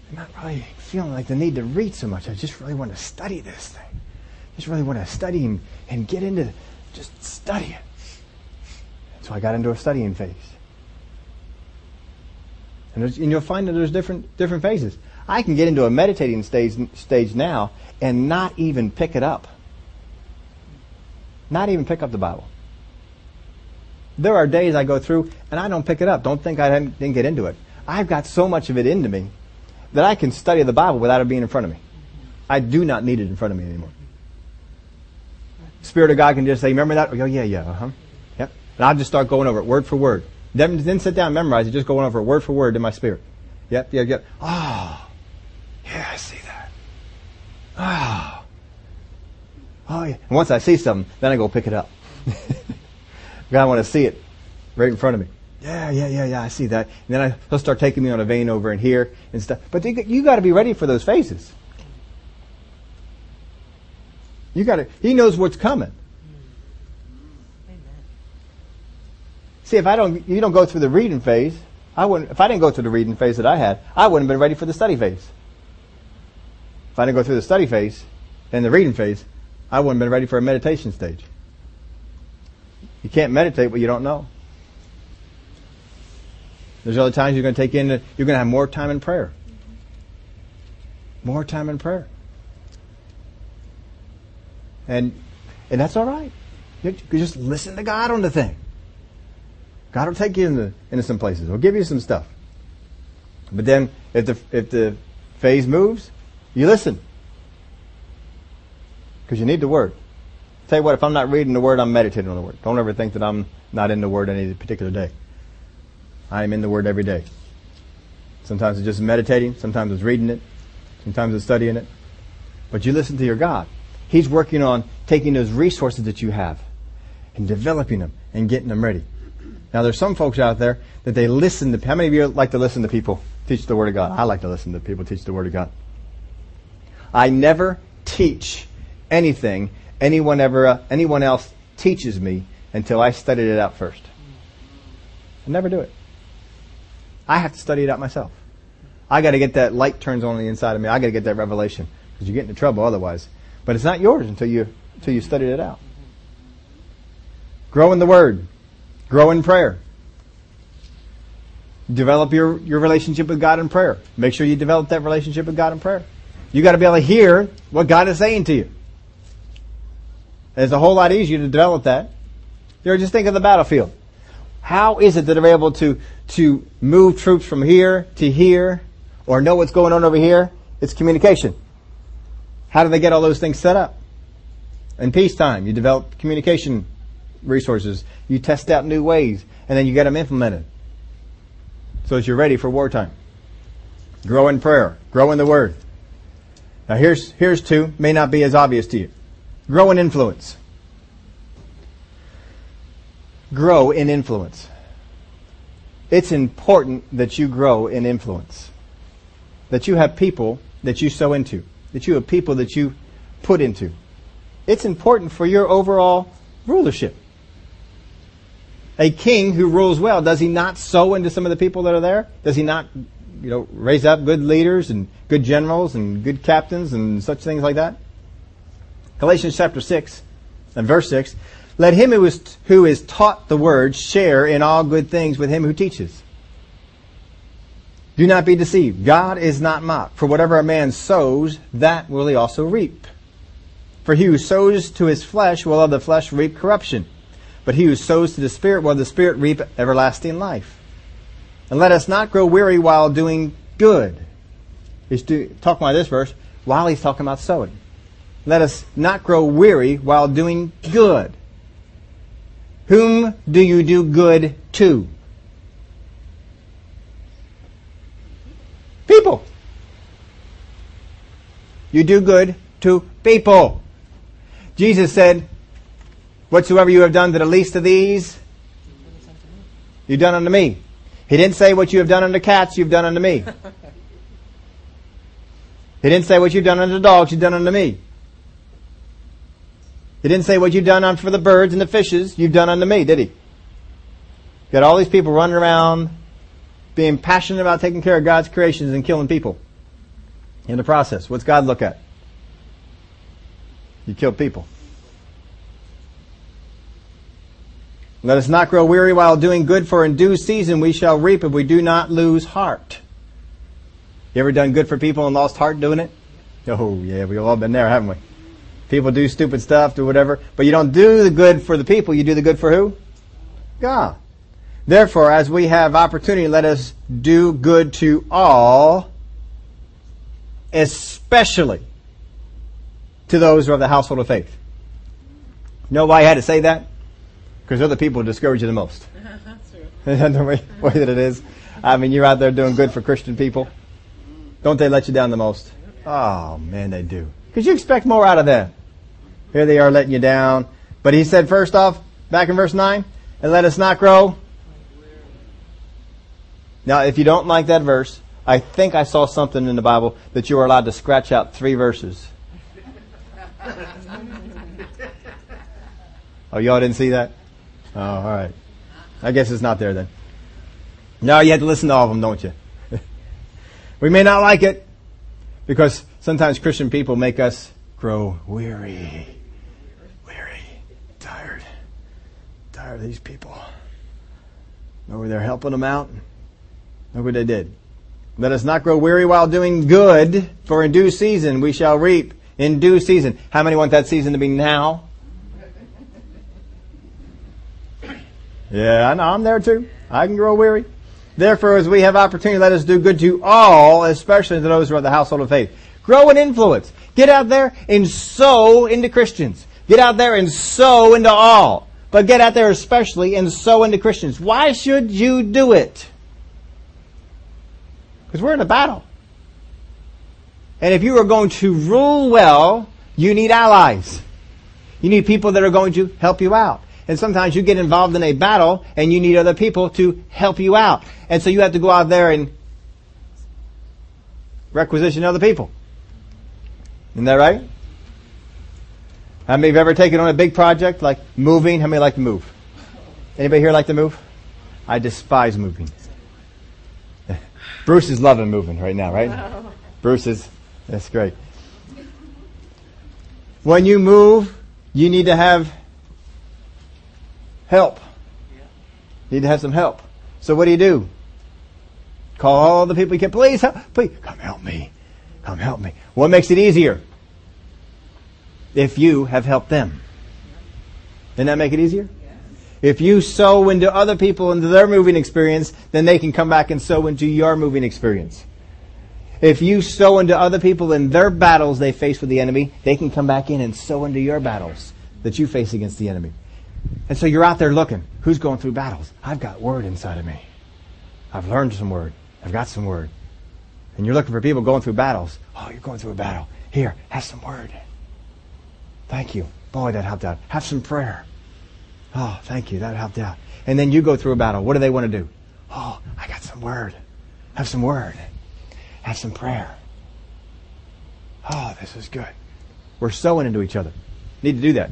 I'm not really feeling like the need to read so much. I just really want to study this thing. I just really want to study and, and get into just study it. So I got into a studying phase. And, and, you'll find that there's different different phases. I can get into a meditating stage stage now and not even pick it up. Not even pick up the Bible. There are days I go through and I don't pick it up. Don't think I didn't get into it. I've got so much of it into me that I can study the Bible without it being in front of me. I do not need it in front of me anymore. Spirit of God can just say, remember that? Oh, yeah, yeah, uh-huh. Yep. And I'll just start going over it word for word. Then, then sit down and memorize it, just going over it word for word in my spirit. Yep, yep, yep. Oh, yeah, I see that. Oh. Oh, yeah. And once I see something, then I go pick it up. God, I want to see it right in front of me. Yeah, yeah, yeah, yeah, I see that. And then I, he'll start taking me on a vein over in here and stuff. But you, you got to be ready for those phases. You got to. He knows what's coming. See, if I don't, you don't go through the reading phase. I wouldn't. If I didn't go through the reading phase that I had, I wouldn't have been ready for the study phase. If I didn't go through the study phase and the reading phase, I wouldn't have been ready for a meditation stage. You can't meditate what you don't know. There's other times you're going to take in, you're going to have more time in prayer. More time in prayer. And, and that's all right. You, just listen to God on the thing. God will take you into, into some places. He'll give you some stuff. But then if the, if the phase moves, you listen. Because you need the word. Tell you what, if I'm not reading the word, I'm meditating on the word. Don't ever think that I'm not in the word any particular day. I am in the word every day. Sometimes it's just meditating, sometimes it's reading it, sometimes it's studying it. But you listen to your God. He's working on taking those resources that you have and developing them and getting them ready. Now there's some folks out there that they listen to, how many of you like to listen to people teach the Word of God? I like to listen to people teach the Word of God. I never teach anything anyone ever, uh, anyone else teaches me until I studied it out first. I never do it. I have to study it out myself. I got to get that light turns on the inside of me. I got to get that revelation because you get into trouble otherwise. But it's not yours until you until you studied it out. Grow in the Word. Grow in prayer. Develop your, your relationship with God in prayer. Make sure you develop that relationship with God in prayer. You got to be able to hear what God is saying to you. It's a whole lot easier to develop that. You know, just think of the battlefield. How is it that they're able to, to move troops from here to here or know what's going on over here? It's communication. How do they get all those things set up? In peacetime, you develop communication resources. You test out new ways and then you get them implemented. So that you're ready for wartime. Grow in prayer. Grow in the Word. Now here's, here's two. May not be as obvious to you. Grow in influence. Grow in influence. It's important that you grow in influence. That you have people that you sow into. That you have people that you put into. It's important for your overall rulership. A king who rules well, does he not sow into some of the people that are there? Does he not, you know, raise up good leaders and good generals and good captains and such things like that? Galatians chapter 6 and verse 6. Let him who is, who is taught the word share in all good things with him who teaches. Do not be deceived. God is not mocked. For whatever a man sows, that will he also reap. For he who sows to his flesh will of the flesh reap corruption. But he who sows to the Spirit will of the Spirit reap everlasting life. And let us not grow weary while doing good. He's do, talking about this verse while he's talking about sowing. Let us not grow weary while doing good. Whom do you do good to? People. You do good to people. Jesus said, Whatsoever you have done to the least of these, you've done unto me. He didn't say what you have done unto cats, you've done unto me. He didn't say what you've done unto dogs, you've done unto me. He didn't say what you've done for the birds and the fishes, you've done unto me, did he? You Got all these people running around being passionate about taking care of God's creations and killing people. In the process, what's God look at? You kill people. Let us not grow weary while doing good, for in due season we shall reap if we do not lose heart. You ever done good for people and lost heart doing it? Oh, yeah, we've all been there, haven't we? People do stupid stuff, do whatever, but you don't do the good for the people, you do the good for who? God. Therefore, as we have opportunity, let us do good to all, especially to those who are of the household of faith. You know why I had to say that? Because other people discourage you the most. That's the way, way that it is? I mean, you're out there doing good for Christian people. Don't they let you down the most? Oh man, they do. Because you expect more out of them. Here they are letting you down. But he said first off, back in verse 9, and let us not grow. Now, if you don't like that verse, I think I saw something in the Bible that you are allowed to scratch out three verses. oh, y'all didn't see that? Oh, all right. I guess it's not there then. No, you have to listen to all of them, don't you? we may not like it because sometimes Christian people make us grow weary. Weary. Of these people. Remember they're helping them out? Look what they did. Let us not grow weary while doing good, for in due season we shall reap. In due season. How many want that season to be now? Yeah, I know. I'm there too. I can grow weary. Therefore, as we have opportunity, let us do good to all, especially to those who are the household of faith. Grow in influence. Get out there and sow into Christians. Get out there and sow into all. But get out there especially and sow into Christians. Why should you do it? Because we're in a battle. And if you are going to rule well, you need allies. You need people that are going to help you out. And sometimes you get involved in a battle and you need other people to help you out. And so you have to go out there and requisition other people. Isn't that right? How many have ever taken on a big project like moving? How many like to move? Anybody here like to move? I despise moving. Bruce is loving moving right now, right? Bruce is, that's great. When you move, you need to have help. You need to have some help. So what do you do? Call all the people you can. Please help. Please come help me. Come help me. What makes it easier? If you have helped them. Doesn't that make it easier? If you sow into other people into their moving experience, then they can come back and sow into your moving experience. If you sow into other people in their battles they face with the enemy, they can come back in and sow into your battles that you face against the enemy. And so you're out there looking. Who's going through battles? I've got word inside of me. I've learned some word. I've got some word. And you're looking for people going through battles. Oh, you're going through a battle. Here, have some word. Thank you. Boy, that helped out. Have some prayer. Oh, thank you. That helped out. And then you go through a battle. What do they want to do? Oh, I got some word. Have some word. Have some prayer. Oh, this is good. We're sowing into each other. Need to do that.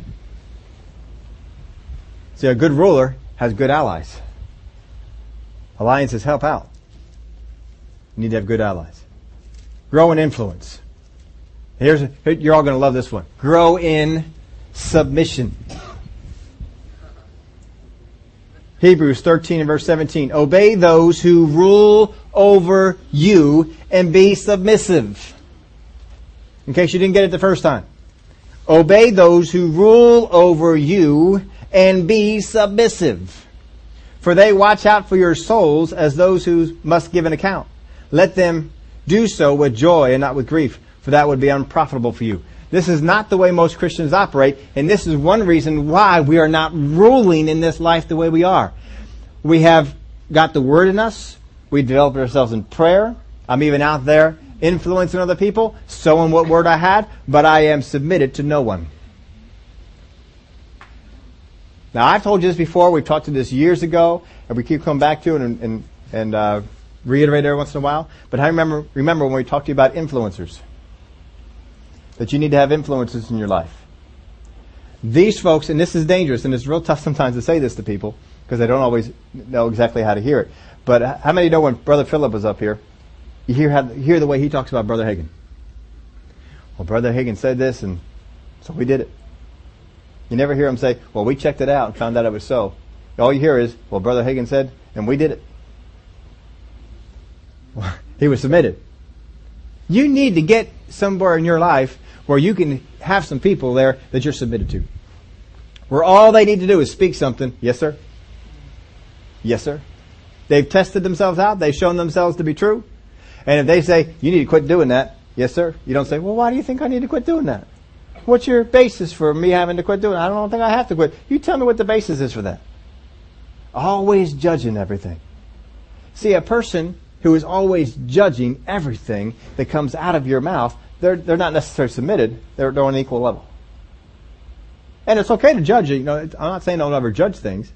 See, a good ruler has good allies. Alliances help out. You need to have good allies. Grow in influence. Here's you're all going to love this one. Grow in submission. Hebrews 13 and verse 17. Obey those who rule over you and be submissive. In case you didn't get it the first time. Obey those who rule over you and be submissive. For they watch out for your souls as those who must give an account. Let them do so with joy and not with grief, for that would be unprofitable for you. This is not the way most Christians operate, and this is one reason why we are not ruling in this life the way we are. We have got the Word in us. We developed ourselves in prayer. I'm even out there influencing other people, sowing what word I had, but I am submitted to no one. Now, I've told you this before. We've talked to this years ago, and we keep coming back to it and, and, and uh, reiterate every once in a while. But I remember, remember when we talked to you about influencers that you need to have influences in your life. These folks, and this is dangerous, and it's real tough sometimes to say this to people because they don't always know exactly how to hear it. But how many know when Brother Philip was up here, you hear how, hear the way he talks about Brother Hagin? Well, Brother Hagin said this, and so we did it. You never hear him say, "Well, we checked it out and found out it was so." All you hear is, "Well, Brother Hagin said, and we did it." Well, he was submitted. You need to get somewhere in your life where you can have some people there that you're submitted to. Where all they need to do is speak something. Yes, sir? Yes, sir? They've tested themselves out. They've shown themselves to be true. And if they say, you need to quit doing that, yes, sir? You don't say, well, why do you think I need to quit doing that? What's your basis for me having to quit doing it? I don't think I have to quit. You tell me what the basis is for that. Always judging everything. See, a person who is always judging everything that comes out of your mouth, they're, they're not necessarily submitted. They're, they're on an equal level. And it's okay to judge. You know, I'm not saying don't ever judge things.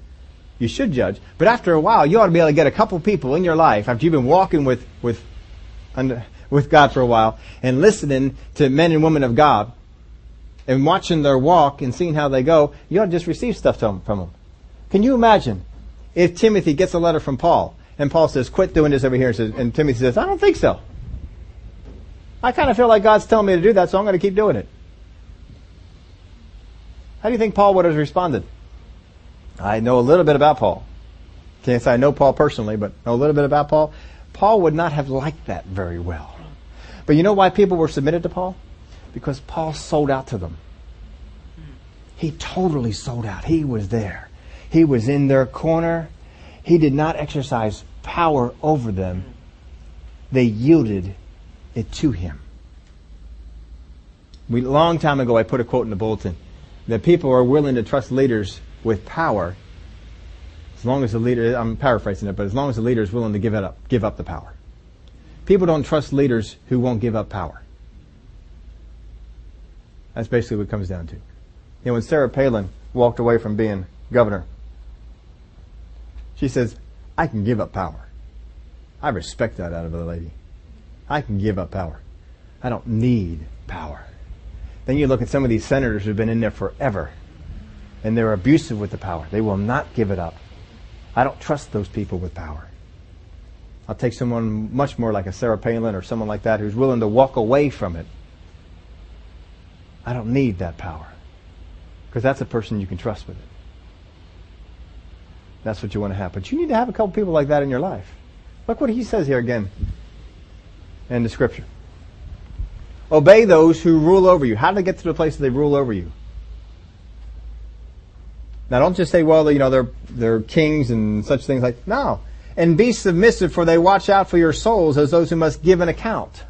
You should judge. But after a while, you ought to be able to get a couple people in your life after you've been walking with, with, with God for a while and listening to men and women of God and watching their walk and seeing how they go, you ought to just receive stuff from them. Can you imagine if Timothy gets a letter from Paul and Paul says, quit doing this over here and, says, and Timothy says, I don't think so. I kind of feel like God's telling me to do that, so I'm going to keep doing it. How do you think Paul would have responded? I know a little bit about Paul. Can't say I know Paul personally, but know a little bit about Paul. Paul would not have liked that very well. But you know why people were submitted to Paul? Because Paul sold out to them. He totally sold out. He was there. He was in their corner. He did not exercise power over them. They yielded it to him. We, long time ago, I put a quote in the bulletin that people are willing to trust leaders with power as long as the leader, I'm paraphrasing it, but as long as the leader is willing to give it up, give up the power. People don't trust leaders who won't give up power. That's basically what it comes down to. You know, when Sarah Palin walked away from being governor, she says, I can give up power. I respect that out of the lady. I can give up power. I don't need power. Then you look at some of these senators who've been in there forever, and they're abusive with the power. They will not give it up. I don't trust those people with power. I'll take someone much more like a Sarah Palin or someone like that who's willing to walk away from it. I don't need that power. Because that's a person you can trust with it. That's what you want to have. But you need to have a couple people like that in your life. Look what he says here again in the scripture. Obey those who rule over you. How do they get to the place that they rule over you? Now don't just say, well, you know, they're, they're kings and such things like, no. And be submissive for they watch out for your souls as those who must give an account.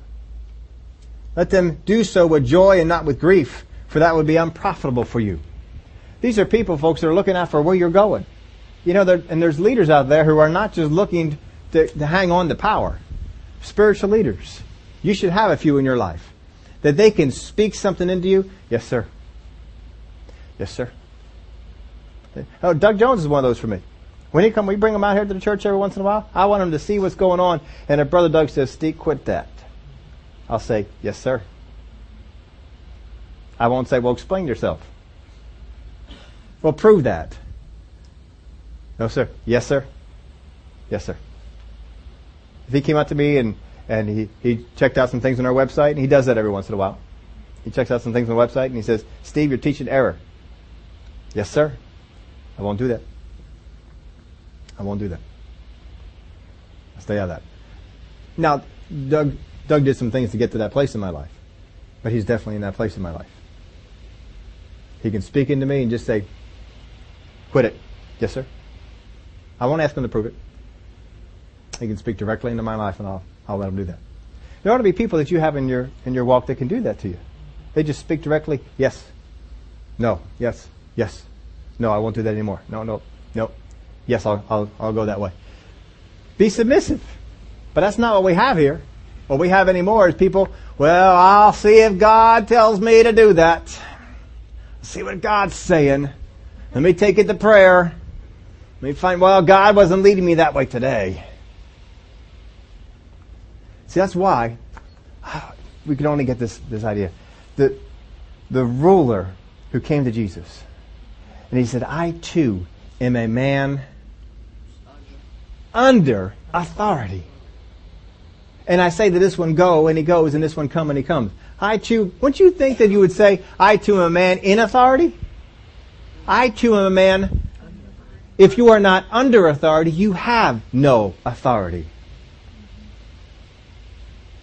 Let them do so with joy and not with grief, for that would be unprofitable for you. These are people, folks, that are looking out for where you're going. You know, and there's leaders out there who are not just looking to, to hang on to power. Spiritual leaders. You should have a few in your life. That they can speak something into you. Yes, sir. Yes, sir. Oh, Doug Jones is one of those for me. When he come, we bring him out here to the church every once in a while. I want him to see what's going on. And if Brother Doug says, Steve, quit that. I'll say, yes, sir. I won't say, well, explain yourself. Well, prove that. No, sir. Yes, sir. Yes, sir. If he came out to me and, and he, he checked out some things on our website, and he does that every once in a while. He checks out some things on the website and he says, Steve, you're teaching error. Yes, sir. I won't do that. I won't do that. I'll stay out of that. Now, Doug, Doug did some things to get to that place in my life, but he's definitely in that place in my life. He can speak into me and just say, quit it. Yes, sir. I won't ask him to prove it. He can speak directly into my life and I'll, I'll let him do that. There ought to be people that you have in your, in your walk that can do that to you. They just speak directly, yes, no, yes, yes, no, I won't do that anymore. No, no, no. Yes, I'll, I'll, I'll go that way. Be submissive. But that's not what we have here. What we have anymore is people, well, I'll see if God tells me to do that. See what God's saying. Let me take it to prayer. Let me find, well, God wasn't leading me that way today. See, that's why we can only get this, this idea. The, the ruler who came to Jesus, and he said, I too am a man under authority. And I say to this one go and he goes and this one come and he comes. I too, wouldn't you think that you would say, I too am a man in authority? I too am a man. If you are not under authority, you have no authority.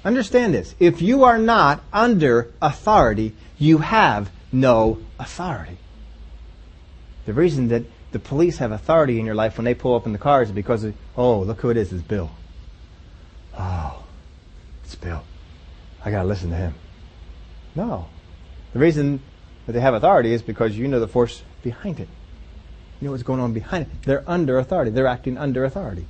Understand this. If you are not under authority, you have no authority. The reason that the police have authority in your life when they pull up in the cars is because, of, oh, look who it is, it's Bill. Oh, it's Bill. I gotta listen to him. No. The reason that they have authority is because you know the force behind it. You know what's going on behind it. They're under authority. They're acting under authority.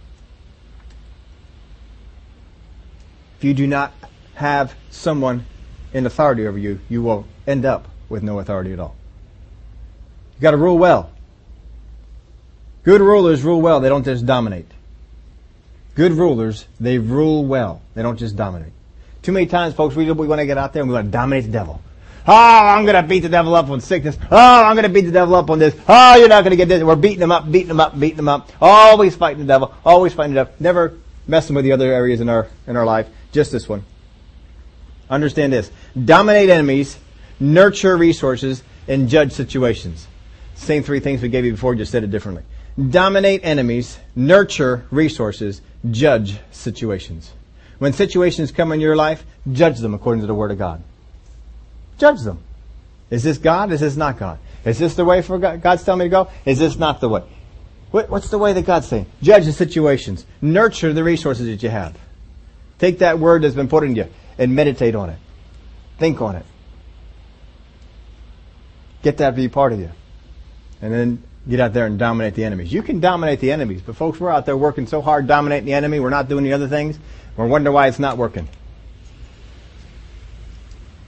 If you do not have someone in authority over you, you will end up with no authority at all. You got to rule well. Good rulers rule well. They don't just dominate. Good rulers, they rule well. They don't just dominate. Too many times, folks, we, we want to get out there and we want to dominate the devil. Oh, I'm going to beat the devil up on sickness. Oh, I'm going to beat the devil up on this. Oh, you're not going to get this. We're beating him up, beating him up, beating him up. Always fighting the devil. Always fighting the devil. Never messing with the other areas in our, in our life. Just this one. Understand this. Dominate enemies, nurture resources, and judge situations. Same three things we gave you before, just said it differently. Dominate enemies, nurture resources, judge situations. When situations come in your life, judge them according to the Word of God. Judge them. Is this God? Is this not God? Is this the way for God? God's telling me to go? Is this not the way? What, what's the way that God's saying? Judge the situations. Nurture the resources that you have. Take that word that's been put in you and meditate on it. Think on it. Get that to be part of you. And then get out there and dominate the enemies. You can dominate the enemies, but folks, we're out there working so hard dominating the enemy, we're not doing the other things. We're wondering why it's not working.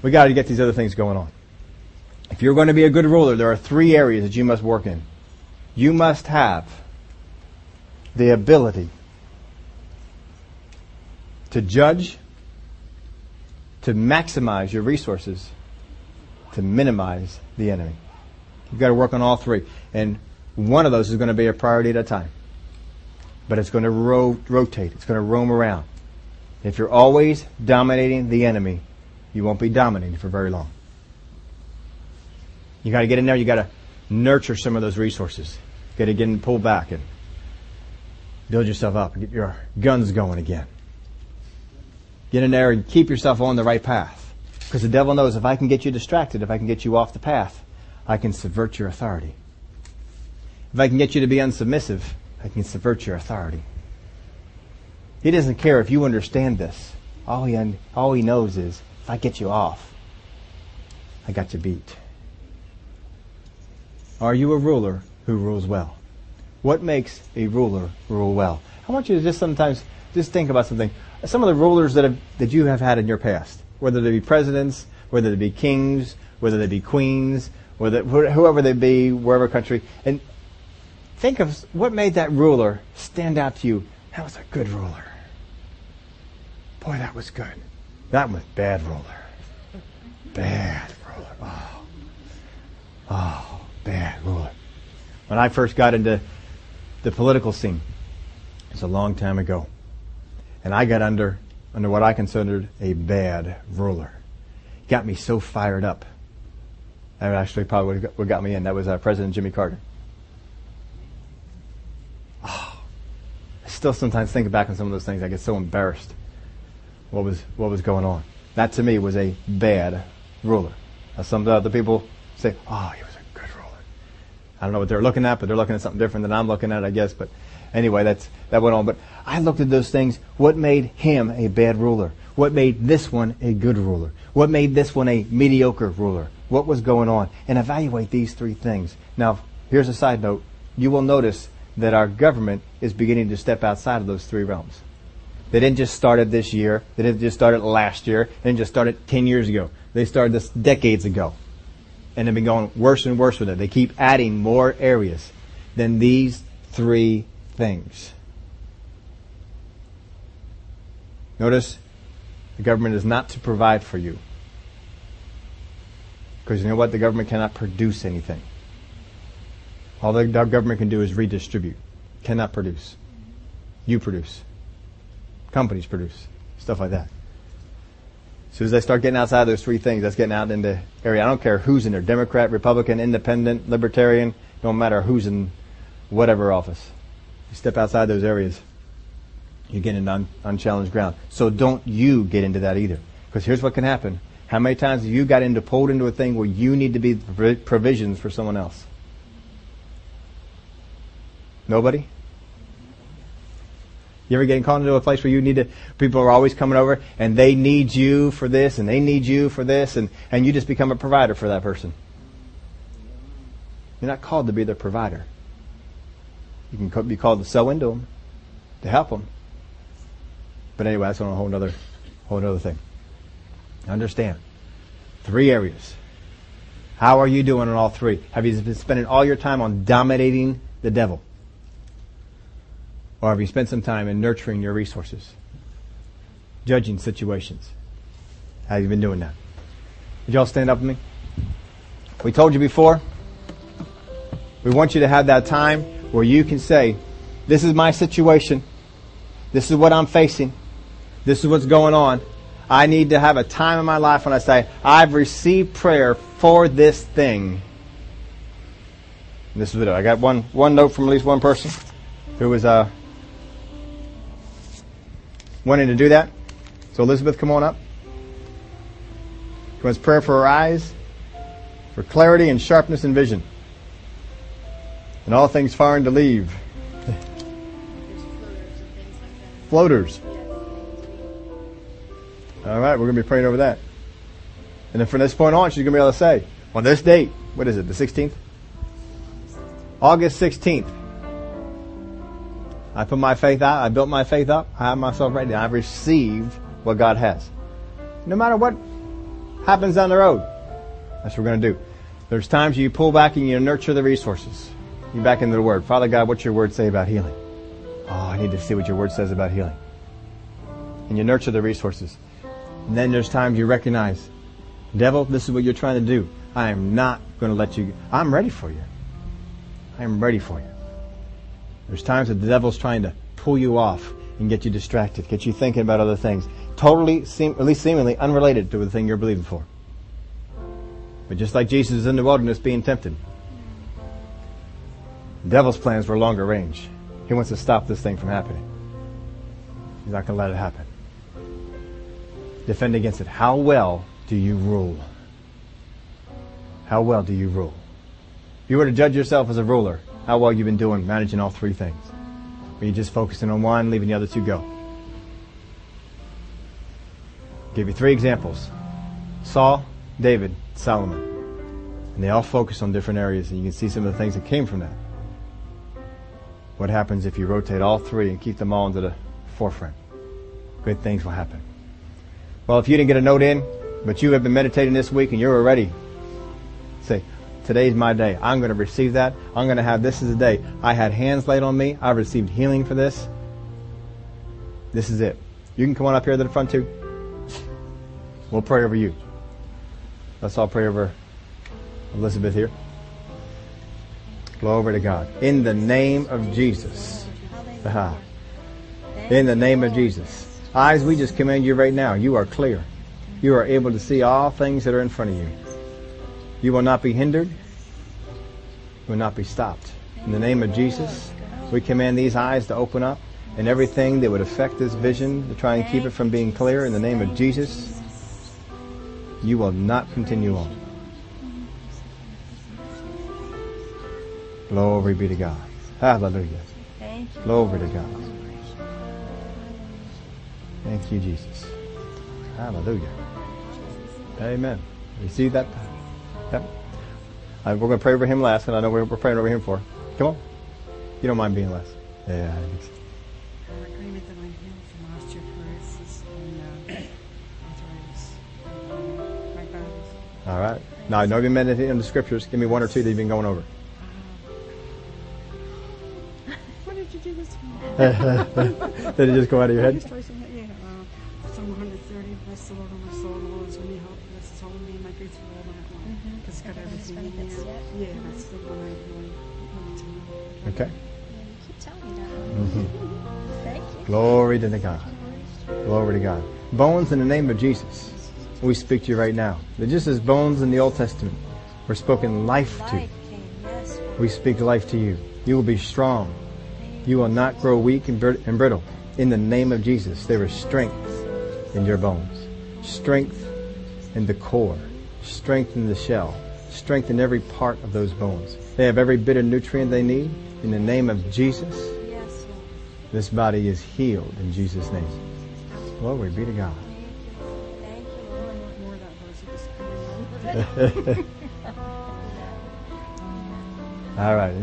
We got to get these other things going on. If you're going to be a good ruler, there are three areas that you must work in. You must have the ability to judge, to maximize your resources, to minimize the enemy. You've got to work on all three. And one of those is going to be a priority at a time. But it's going to ro- rotate. It's going to roam around. If you're always dominating the enemy, you won't be dominating for very long. You got to get in there. You got to nurture some of those resources. Get and pull back and build yourself up and get your guns going again. Get in there and keep yourself on the right path. Because the devil knows if I can get you distracted, if I can get you off the path, I can subvert your authority. If I can get you to be unsubmissive, I can subvert your authority. He doesn't care if you understand this. All he, all he knows is if I get you off, I got you beat. Are you a ruler who rules well? What makes a ruler rule well? I want you to just sometimes just think about something. Some of the rulers that have, that you have had in your past, whether they be presidents, whether they be kings, whether they be queens, whether whoever they be, wherever country, and think of what made that ruler stand out to you. That was a good ruler. Boy, that was good. That was bad ruler. Bad ruler. Oh. Oh, bad ruler. When I first got into the political scene, it's a long time ago. And I got under under what I considered a bad ruler. Got me so fired up. That actually probably what got me in. That was uh, President Jimmy Carter. Oh, I still sometimes think back on some of those things. I get so embarrassed what was what was going on. That to me was a bad ruler. Now, some other people say, "Oh, he was a good ruler." I don't know what they're looking at, but they're looking at something different than I'm looking at, I guess. But anyway, that's that went on. But I looked at those things. What made him a bad ruler? What made this one a good ruler? What made this one a mediocre ruler? What was going on? And evaluate these three things. Now, here's a side note. You will notice that our government is beginning to step outside of those three realms. They didn't just start it this year. They didn't just start it last year. They didn't just start it 10 years ago. They started this decades ago. And they've been going worse and worse with it. They keep adding more areas than these three things. Notice the government is not to provide for you. Because you know what? The government cannot produce anything. All the government can do is redistribute. Cannot produce. You produce companies produce, stuff like that. As soon as they start getting outside those three things, that's getting out in the area. I don't care who's in there, Democrat, Republican, Independent, Libertarian, don't matter who's in whatever office. You step outside those areas, you get into un- unchallenged ground. So don't you get into that either. Because here's what can happen. How many times have you got into pulled into a thing where you need to be provisions for someone else? Nobody? You ever getting called into a place where you need to, people are always coming over and they need you for this and they need you for this and, and you just become a provider for that person. You're not called to be their provider. You can be called to sow into them, to help them. But anyway, that's on a whole other, whole other thing. Understand. Three areas. How are you doing in all three? Have you been spending all your time on dominating the devil? Or have you spent some time in nurturing your resources? Judging situations? Have you been doing that? Would y'all stand up with me? We told you before. We want you to have that time where you can say, this is my situation. This is what I'm facing. This is what's going on. I need to have a time in my life when I say, I've received prayer for this thing. And this is it. I got one, one note from at least one person who was uh, wanting to do that. So Elizabeth, come on up. She wants prayer for her eyes, for clarity and sharpness and vision. And all things foreign to leave. Floaters. All right, we're going to be praying over that. And then from this point on, she's going to be able to say, on this date, what is it, the 16th? August 16th. I put my faith out. I built my faith up. I have myself ready. I've received what God has. No matter what happens down the road, that's what we're going to do. There's times you pull back and you nurture the resources. You back into the Word. Father God, what's your Word say about healing? Oh, I need to see what your Word says about healing. And you nurture the resources. And then there's times you recognize, devil, this is what you're trying to do. I am not going to let you. I'm ready for you. I am ready for you. There's times that the devil's trying to pull you off and get you distracted, get you thinking about other things, totally, seem, at least seemingly unrelated to the thing you're believing for. But just like Jesus is in the wilderness being tempted, the devil's plans were longer range. He wants to stop this thing from happening. He's not going to let it happen. Defend against it. How well do you rule? How well do you rule? If you were to judge yourself as a ruler, how well you've been doing managing all three things. Are you just focusing on one, leaving the other two go? Give you three examples. Saul, David, Solomon. And they all focus on different areas, and you can see some of the things that came from that. What happens if you rotate all three and keep them all into the forefront? Good things will happen. Well, if you didn't get a note in, but you have been meditating this week and you're ready, say, Today's my day. I'm going to receive that. I'm going to have this is a day. I had hands laid on me. I received healing for this. This is it. You can come on up here to the front too. We'll pray over you. Let's all pray over Elizabeth here. Glory to God. In the name of Jesus. In the name of Jesus. Eyes, we just command you right now. You are clear. You are able to see all things that are in front of you. You will not be hindered. You will not be stopped. In the name of Jesus, we command these eyes to open up and everything that would affect this vision to try and keep it from being clear. In the name of Jesus, you will not continue on. Glory be to God. Hallelujah. Glory to God. Thank you, Jesus. Hallelujah. Amen. Receive that. Yep. Uh, we're going to pray over him last, and I know we're, we're praying over him for. Come on. You don't mind being last. Yeah. I think so. Our agreement that I'm healed from osteoporosis and uh, bones. All right. Now, I know you've been on the scriptures. Give me one or two that you've been going over. What did you do this morning? Did it just go out of your head? Telling me that. Mhm. Thank you. Glory to the God. Glory to God. Bones in the name of Jesus. We speak to you right now. They're just as bones in the Old Testament were spoken life to. Life came, yes. Lord. We speak life to you. You will be strong. You will not grow weak and brit- and brittle. In the name of Jesus, there is strength in your bones, strength in the core, strength in the shell, strength in every part of those bones. They have every bit of nutrient they need. In the name of Jesus. This body is healed in Jesus' name. Glory be to God. Thank you, I Lord. want more of that verse of the Spirit. All right.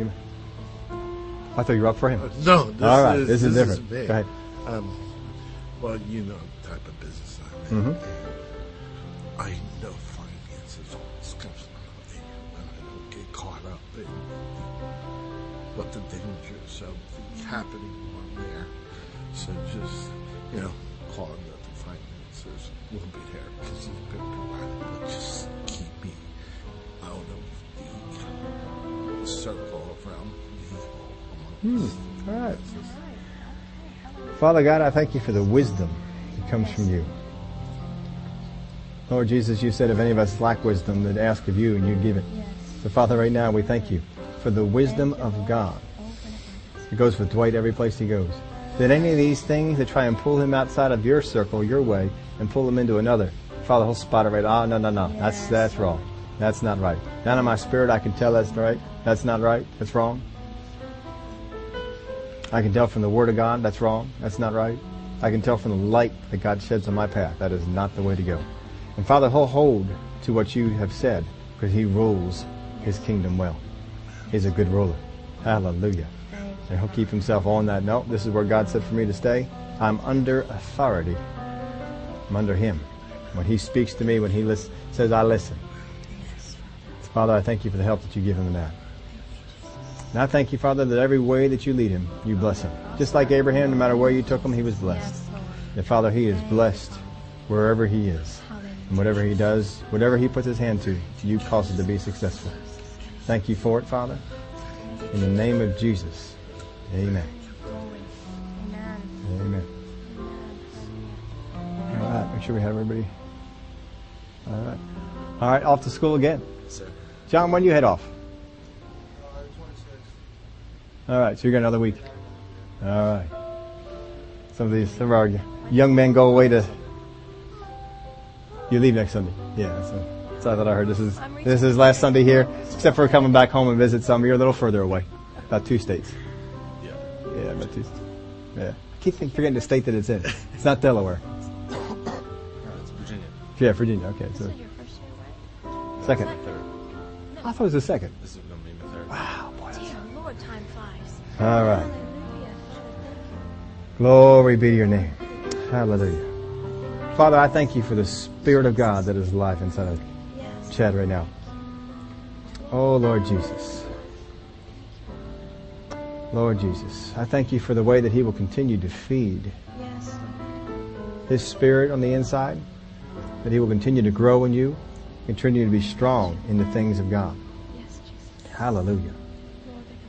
I thought you were up for him. Uh, No, this All right, is this is this different. me. Go ahead. Um, well, you know the type of business I'm in. Mm-hmm. I know finances always comes from and I don't get caught up in what the dangers of the happening. So just, you know, calling it the finance says, we'll be there because you've been provided, but just keep me out of the circle around me. Hmm, All right. Father God, I thank you for the wisdom that comes from you. Lord Jesus, you said if any of us lack wisdom, that ask of you and you give it. So Father, right now we thank you for the wisdom of God. It goes with Dwight every place he goes. That any of these things that try and pull him outside of your circle, your way, and pull him into another, Father, he'll spot it right. Oh, no, no, no. That's, that's wrong. That's not right. Down in my spirit, I can tell that's right. That's not right. That's wrong. I can tell from the Word of God that's wrong. That's not right. I can tell from the light that God sheds on my path that is not the way to go. And Father, He'll hold to what you have said because He rules His kingdom well. He's a good ruler. Hallelujah. And He'll keep Himself on that. No, this is where God said for me to stay. I'm under authority. I'm under Him. When He speaks to me, when He lis- says, I listen. Father, I thank you for the help that you give Him in that. And I thank you, Father, that every way that you lead him, you bless him. Just like Abraham, no matter where you took him, he was blessed. And Father, he is blessed wherever he is. And whatever he does, whatever he puts his hand to, you cause it to be successful. Thank you for it, Father. In the name of Jesus. Amen. Amen. Amen. All right, make sure we have everybody. All right. All right, off to school again. Sir. John, when do you head off? All right, so you got another week. All right. Some of these, some of our young men go away to. You leave next Sunday. Yeah, so, so I thought I heard this is this is last Sunday here, except for coming back home and visit some. You're a little further away, about two states. Yeah. Yeah, about. Yeah, I keep forgetting the state that it's in. It's not Delaware. No, it's Virginia. Yeah, Virginia. Okay, so This your first year, right? second. Third. I thought it was the second. This is going to be my third. Wow, boy. Dear Lord, time flies. All right. Hallelujah. Glory be to your name. Hallelujah. Father, I thank you for the Spirit of God that is life inside of Yes. Chad right now. Oh, Lord Jesus. Lord Jesus, I thank you for the way that He will continue to feed Yes. His Spirit on the inside, that He will continue to grow in you, continue to be strong in the things of God. Yes, Jesus. Hallelujah.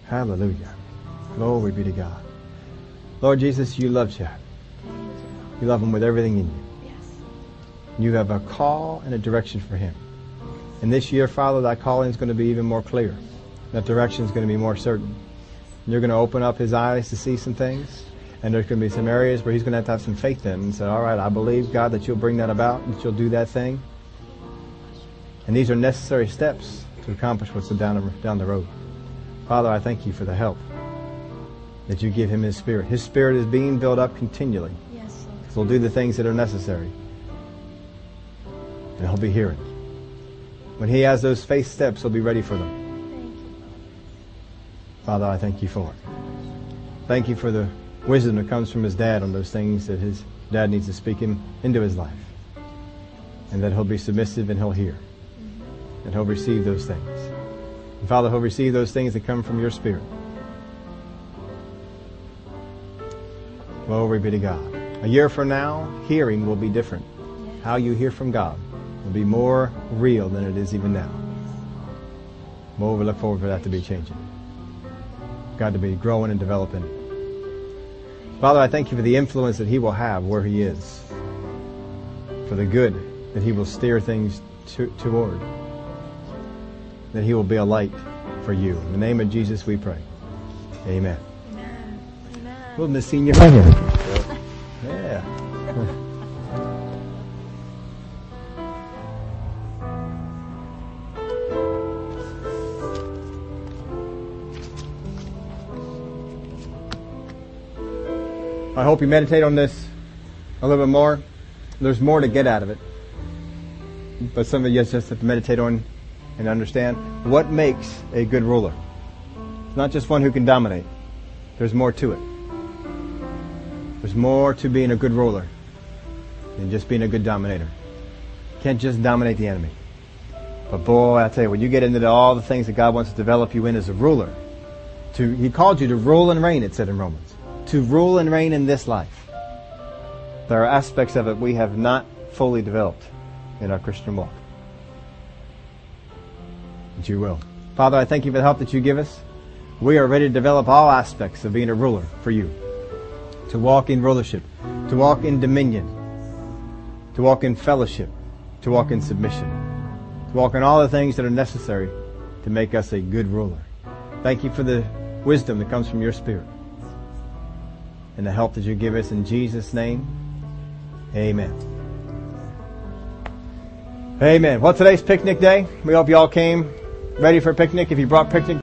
Hallelujah. Glory be to God. Lord Jesus, you love Chad. you, You love him with everything in you. Yes. You have a call and a direction for him. And this year, Father, that calling is going to be even more clear. That direction is going to be more certain. You're going to open up his eyes to see some things. And there's going to be some areas where he's going to have to have some faith in and say, all right, I believe, God, that you'll bring that about, that you'll do that thing. And these are necessary steps to accomplish what's down the, down the road. Father, I thank you for the help that you give him his spirit. His spirit is being built up continually. Yes, Lord. So he'll do the things that are necessary. And he'll be hearing. When he has those faith steps, he'll be ready for them. Father, I thank you for it. Thank you for the wisdom that comes from his dad on those things that his dad needs to speak him into his life. And that he'll be submissive and he'll hear. And he'll receive those things. And Father, he'll receive those things that come from your spirit. Glory be to God. A year from now, hearing will be different. How you hear from God will be more real than it is even now. More we look forward for that to be changing. God to be growing and developing. Father, I thank you for the influence that He will have where He is. For the good that He will steer things to, toward. That He will be a light for you. In the name of Jesus we pray. Amen. Amen. Amen. Well, Miss Senior. Yeah. I hope you meditate on this a little bit more. There's more to get out of it. But some of you just have to meditate on and understand what makes a good ruler. It's not just one who can dominate. There's more to it. There's more to being a good ruler than just being a good dominator. Can't just dominate the enemy. But boy, I tell you, when you get into all the things that God wants to develop you in as a ruler, to He called you to rule and reign. It said in Romans, to rule and reign in this life. There are aspects of it we have not fully developed in our Christian walk. But you will. Father, I thank you for the help that you give us. We are ready to develop all aspects of being a ruler for you. To walk in rulership, to walk in dominion, to walk in fellowship, to walk in submission, to walk in all the things that are necessary to make us a good ruler. Thank you for the wisdom that comes from your Spirit and the help that you give us in Jesus' name. Amen. Amen. Well, today's picnic day. We hope you all came ready for a picnic. If you brought picnic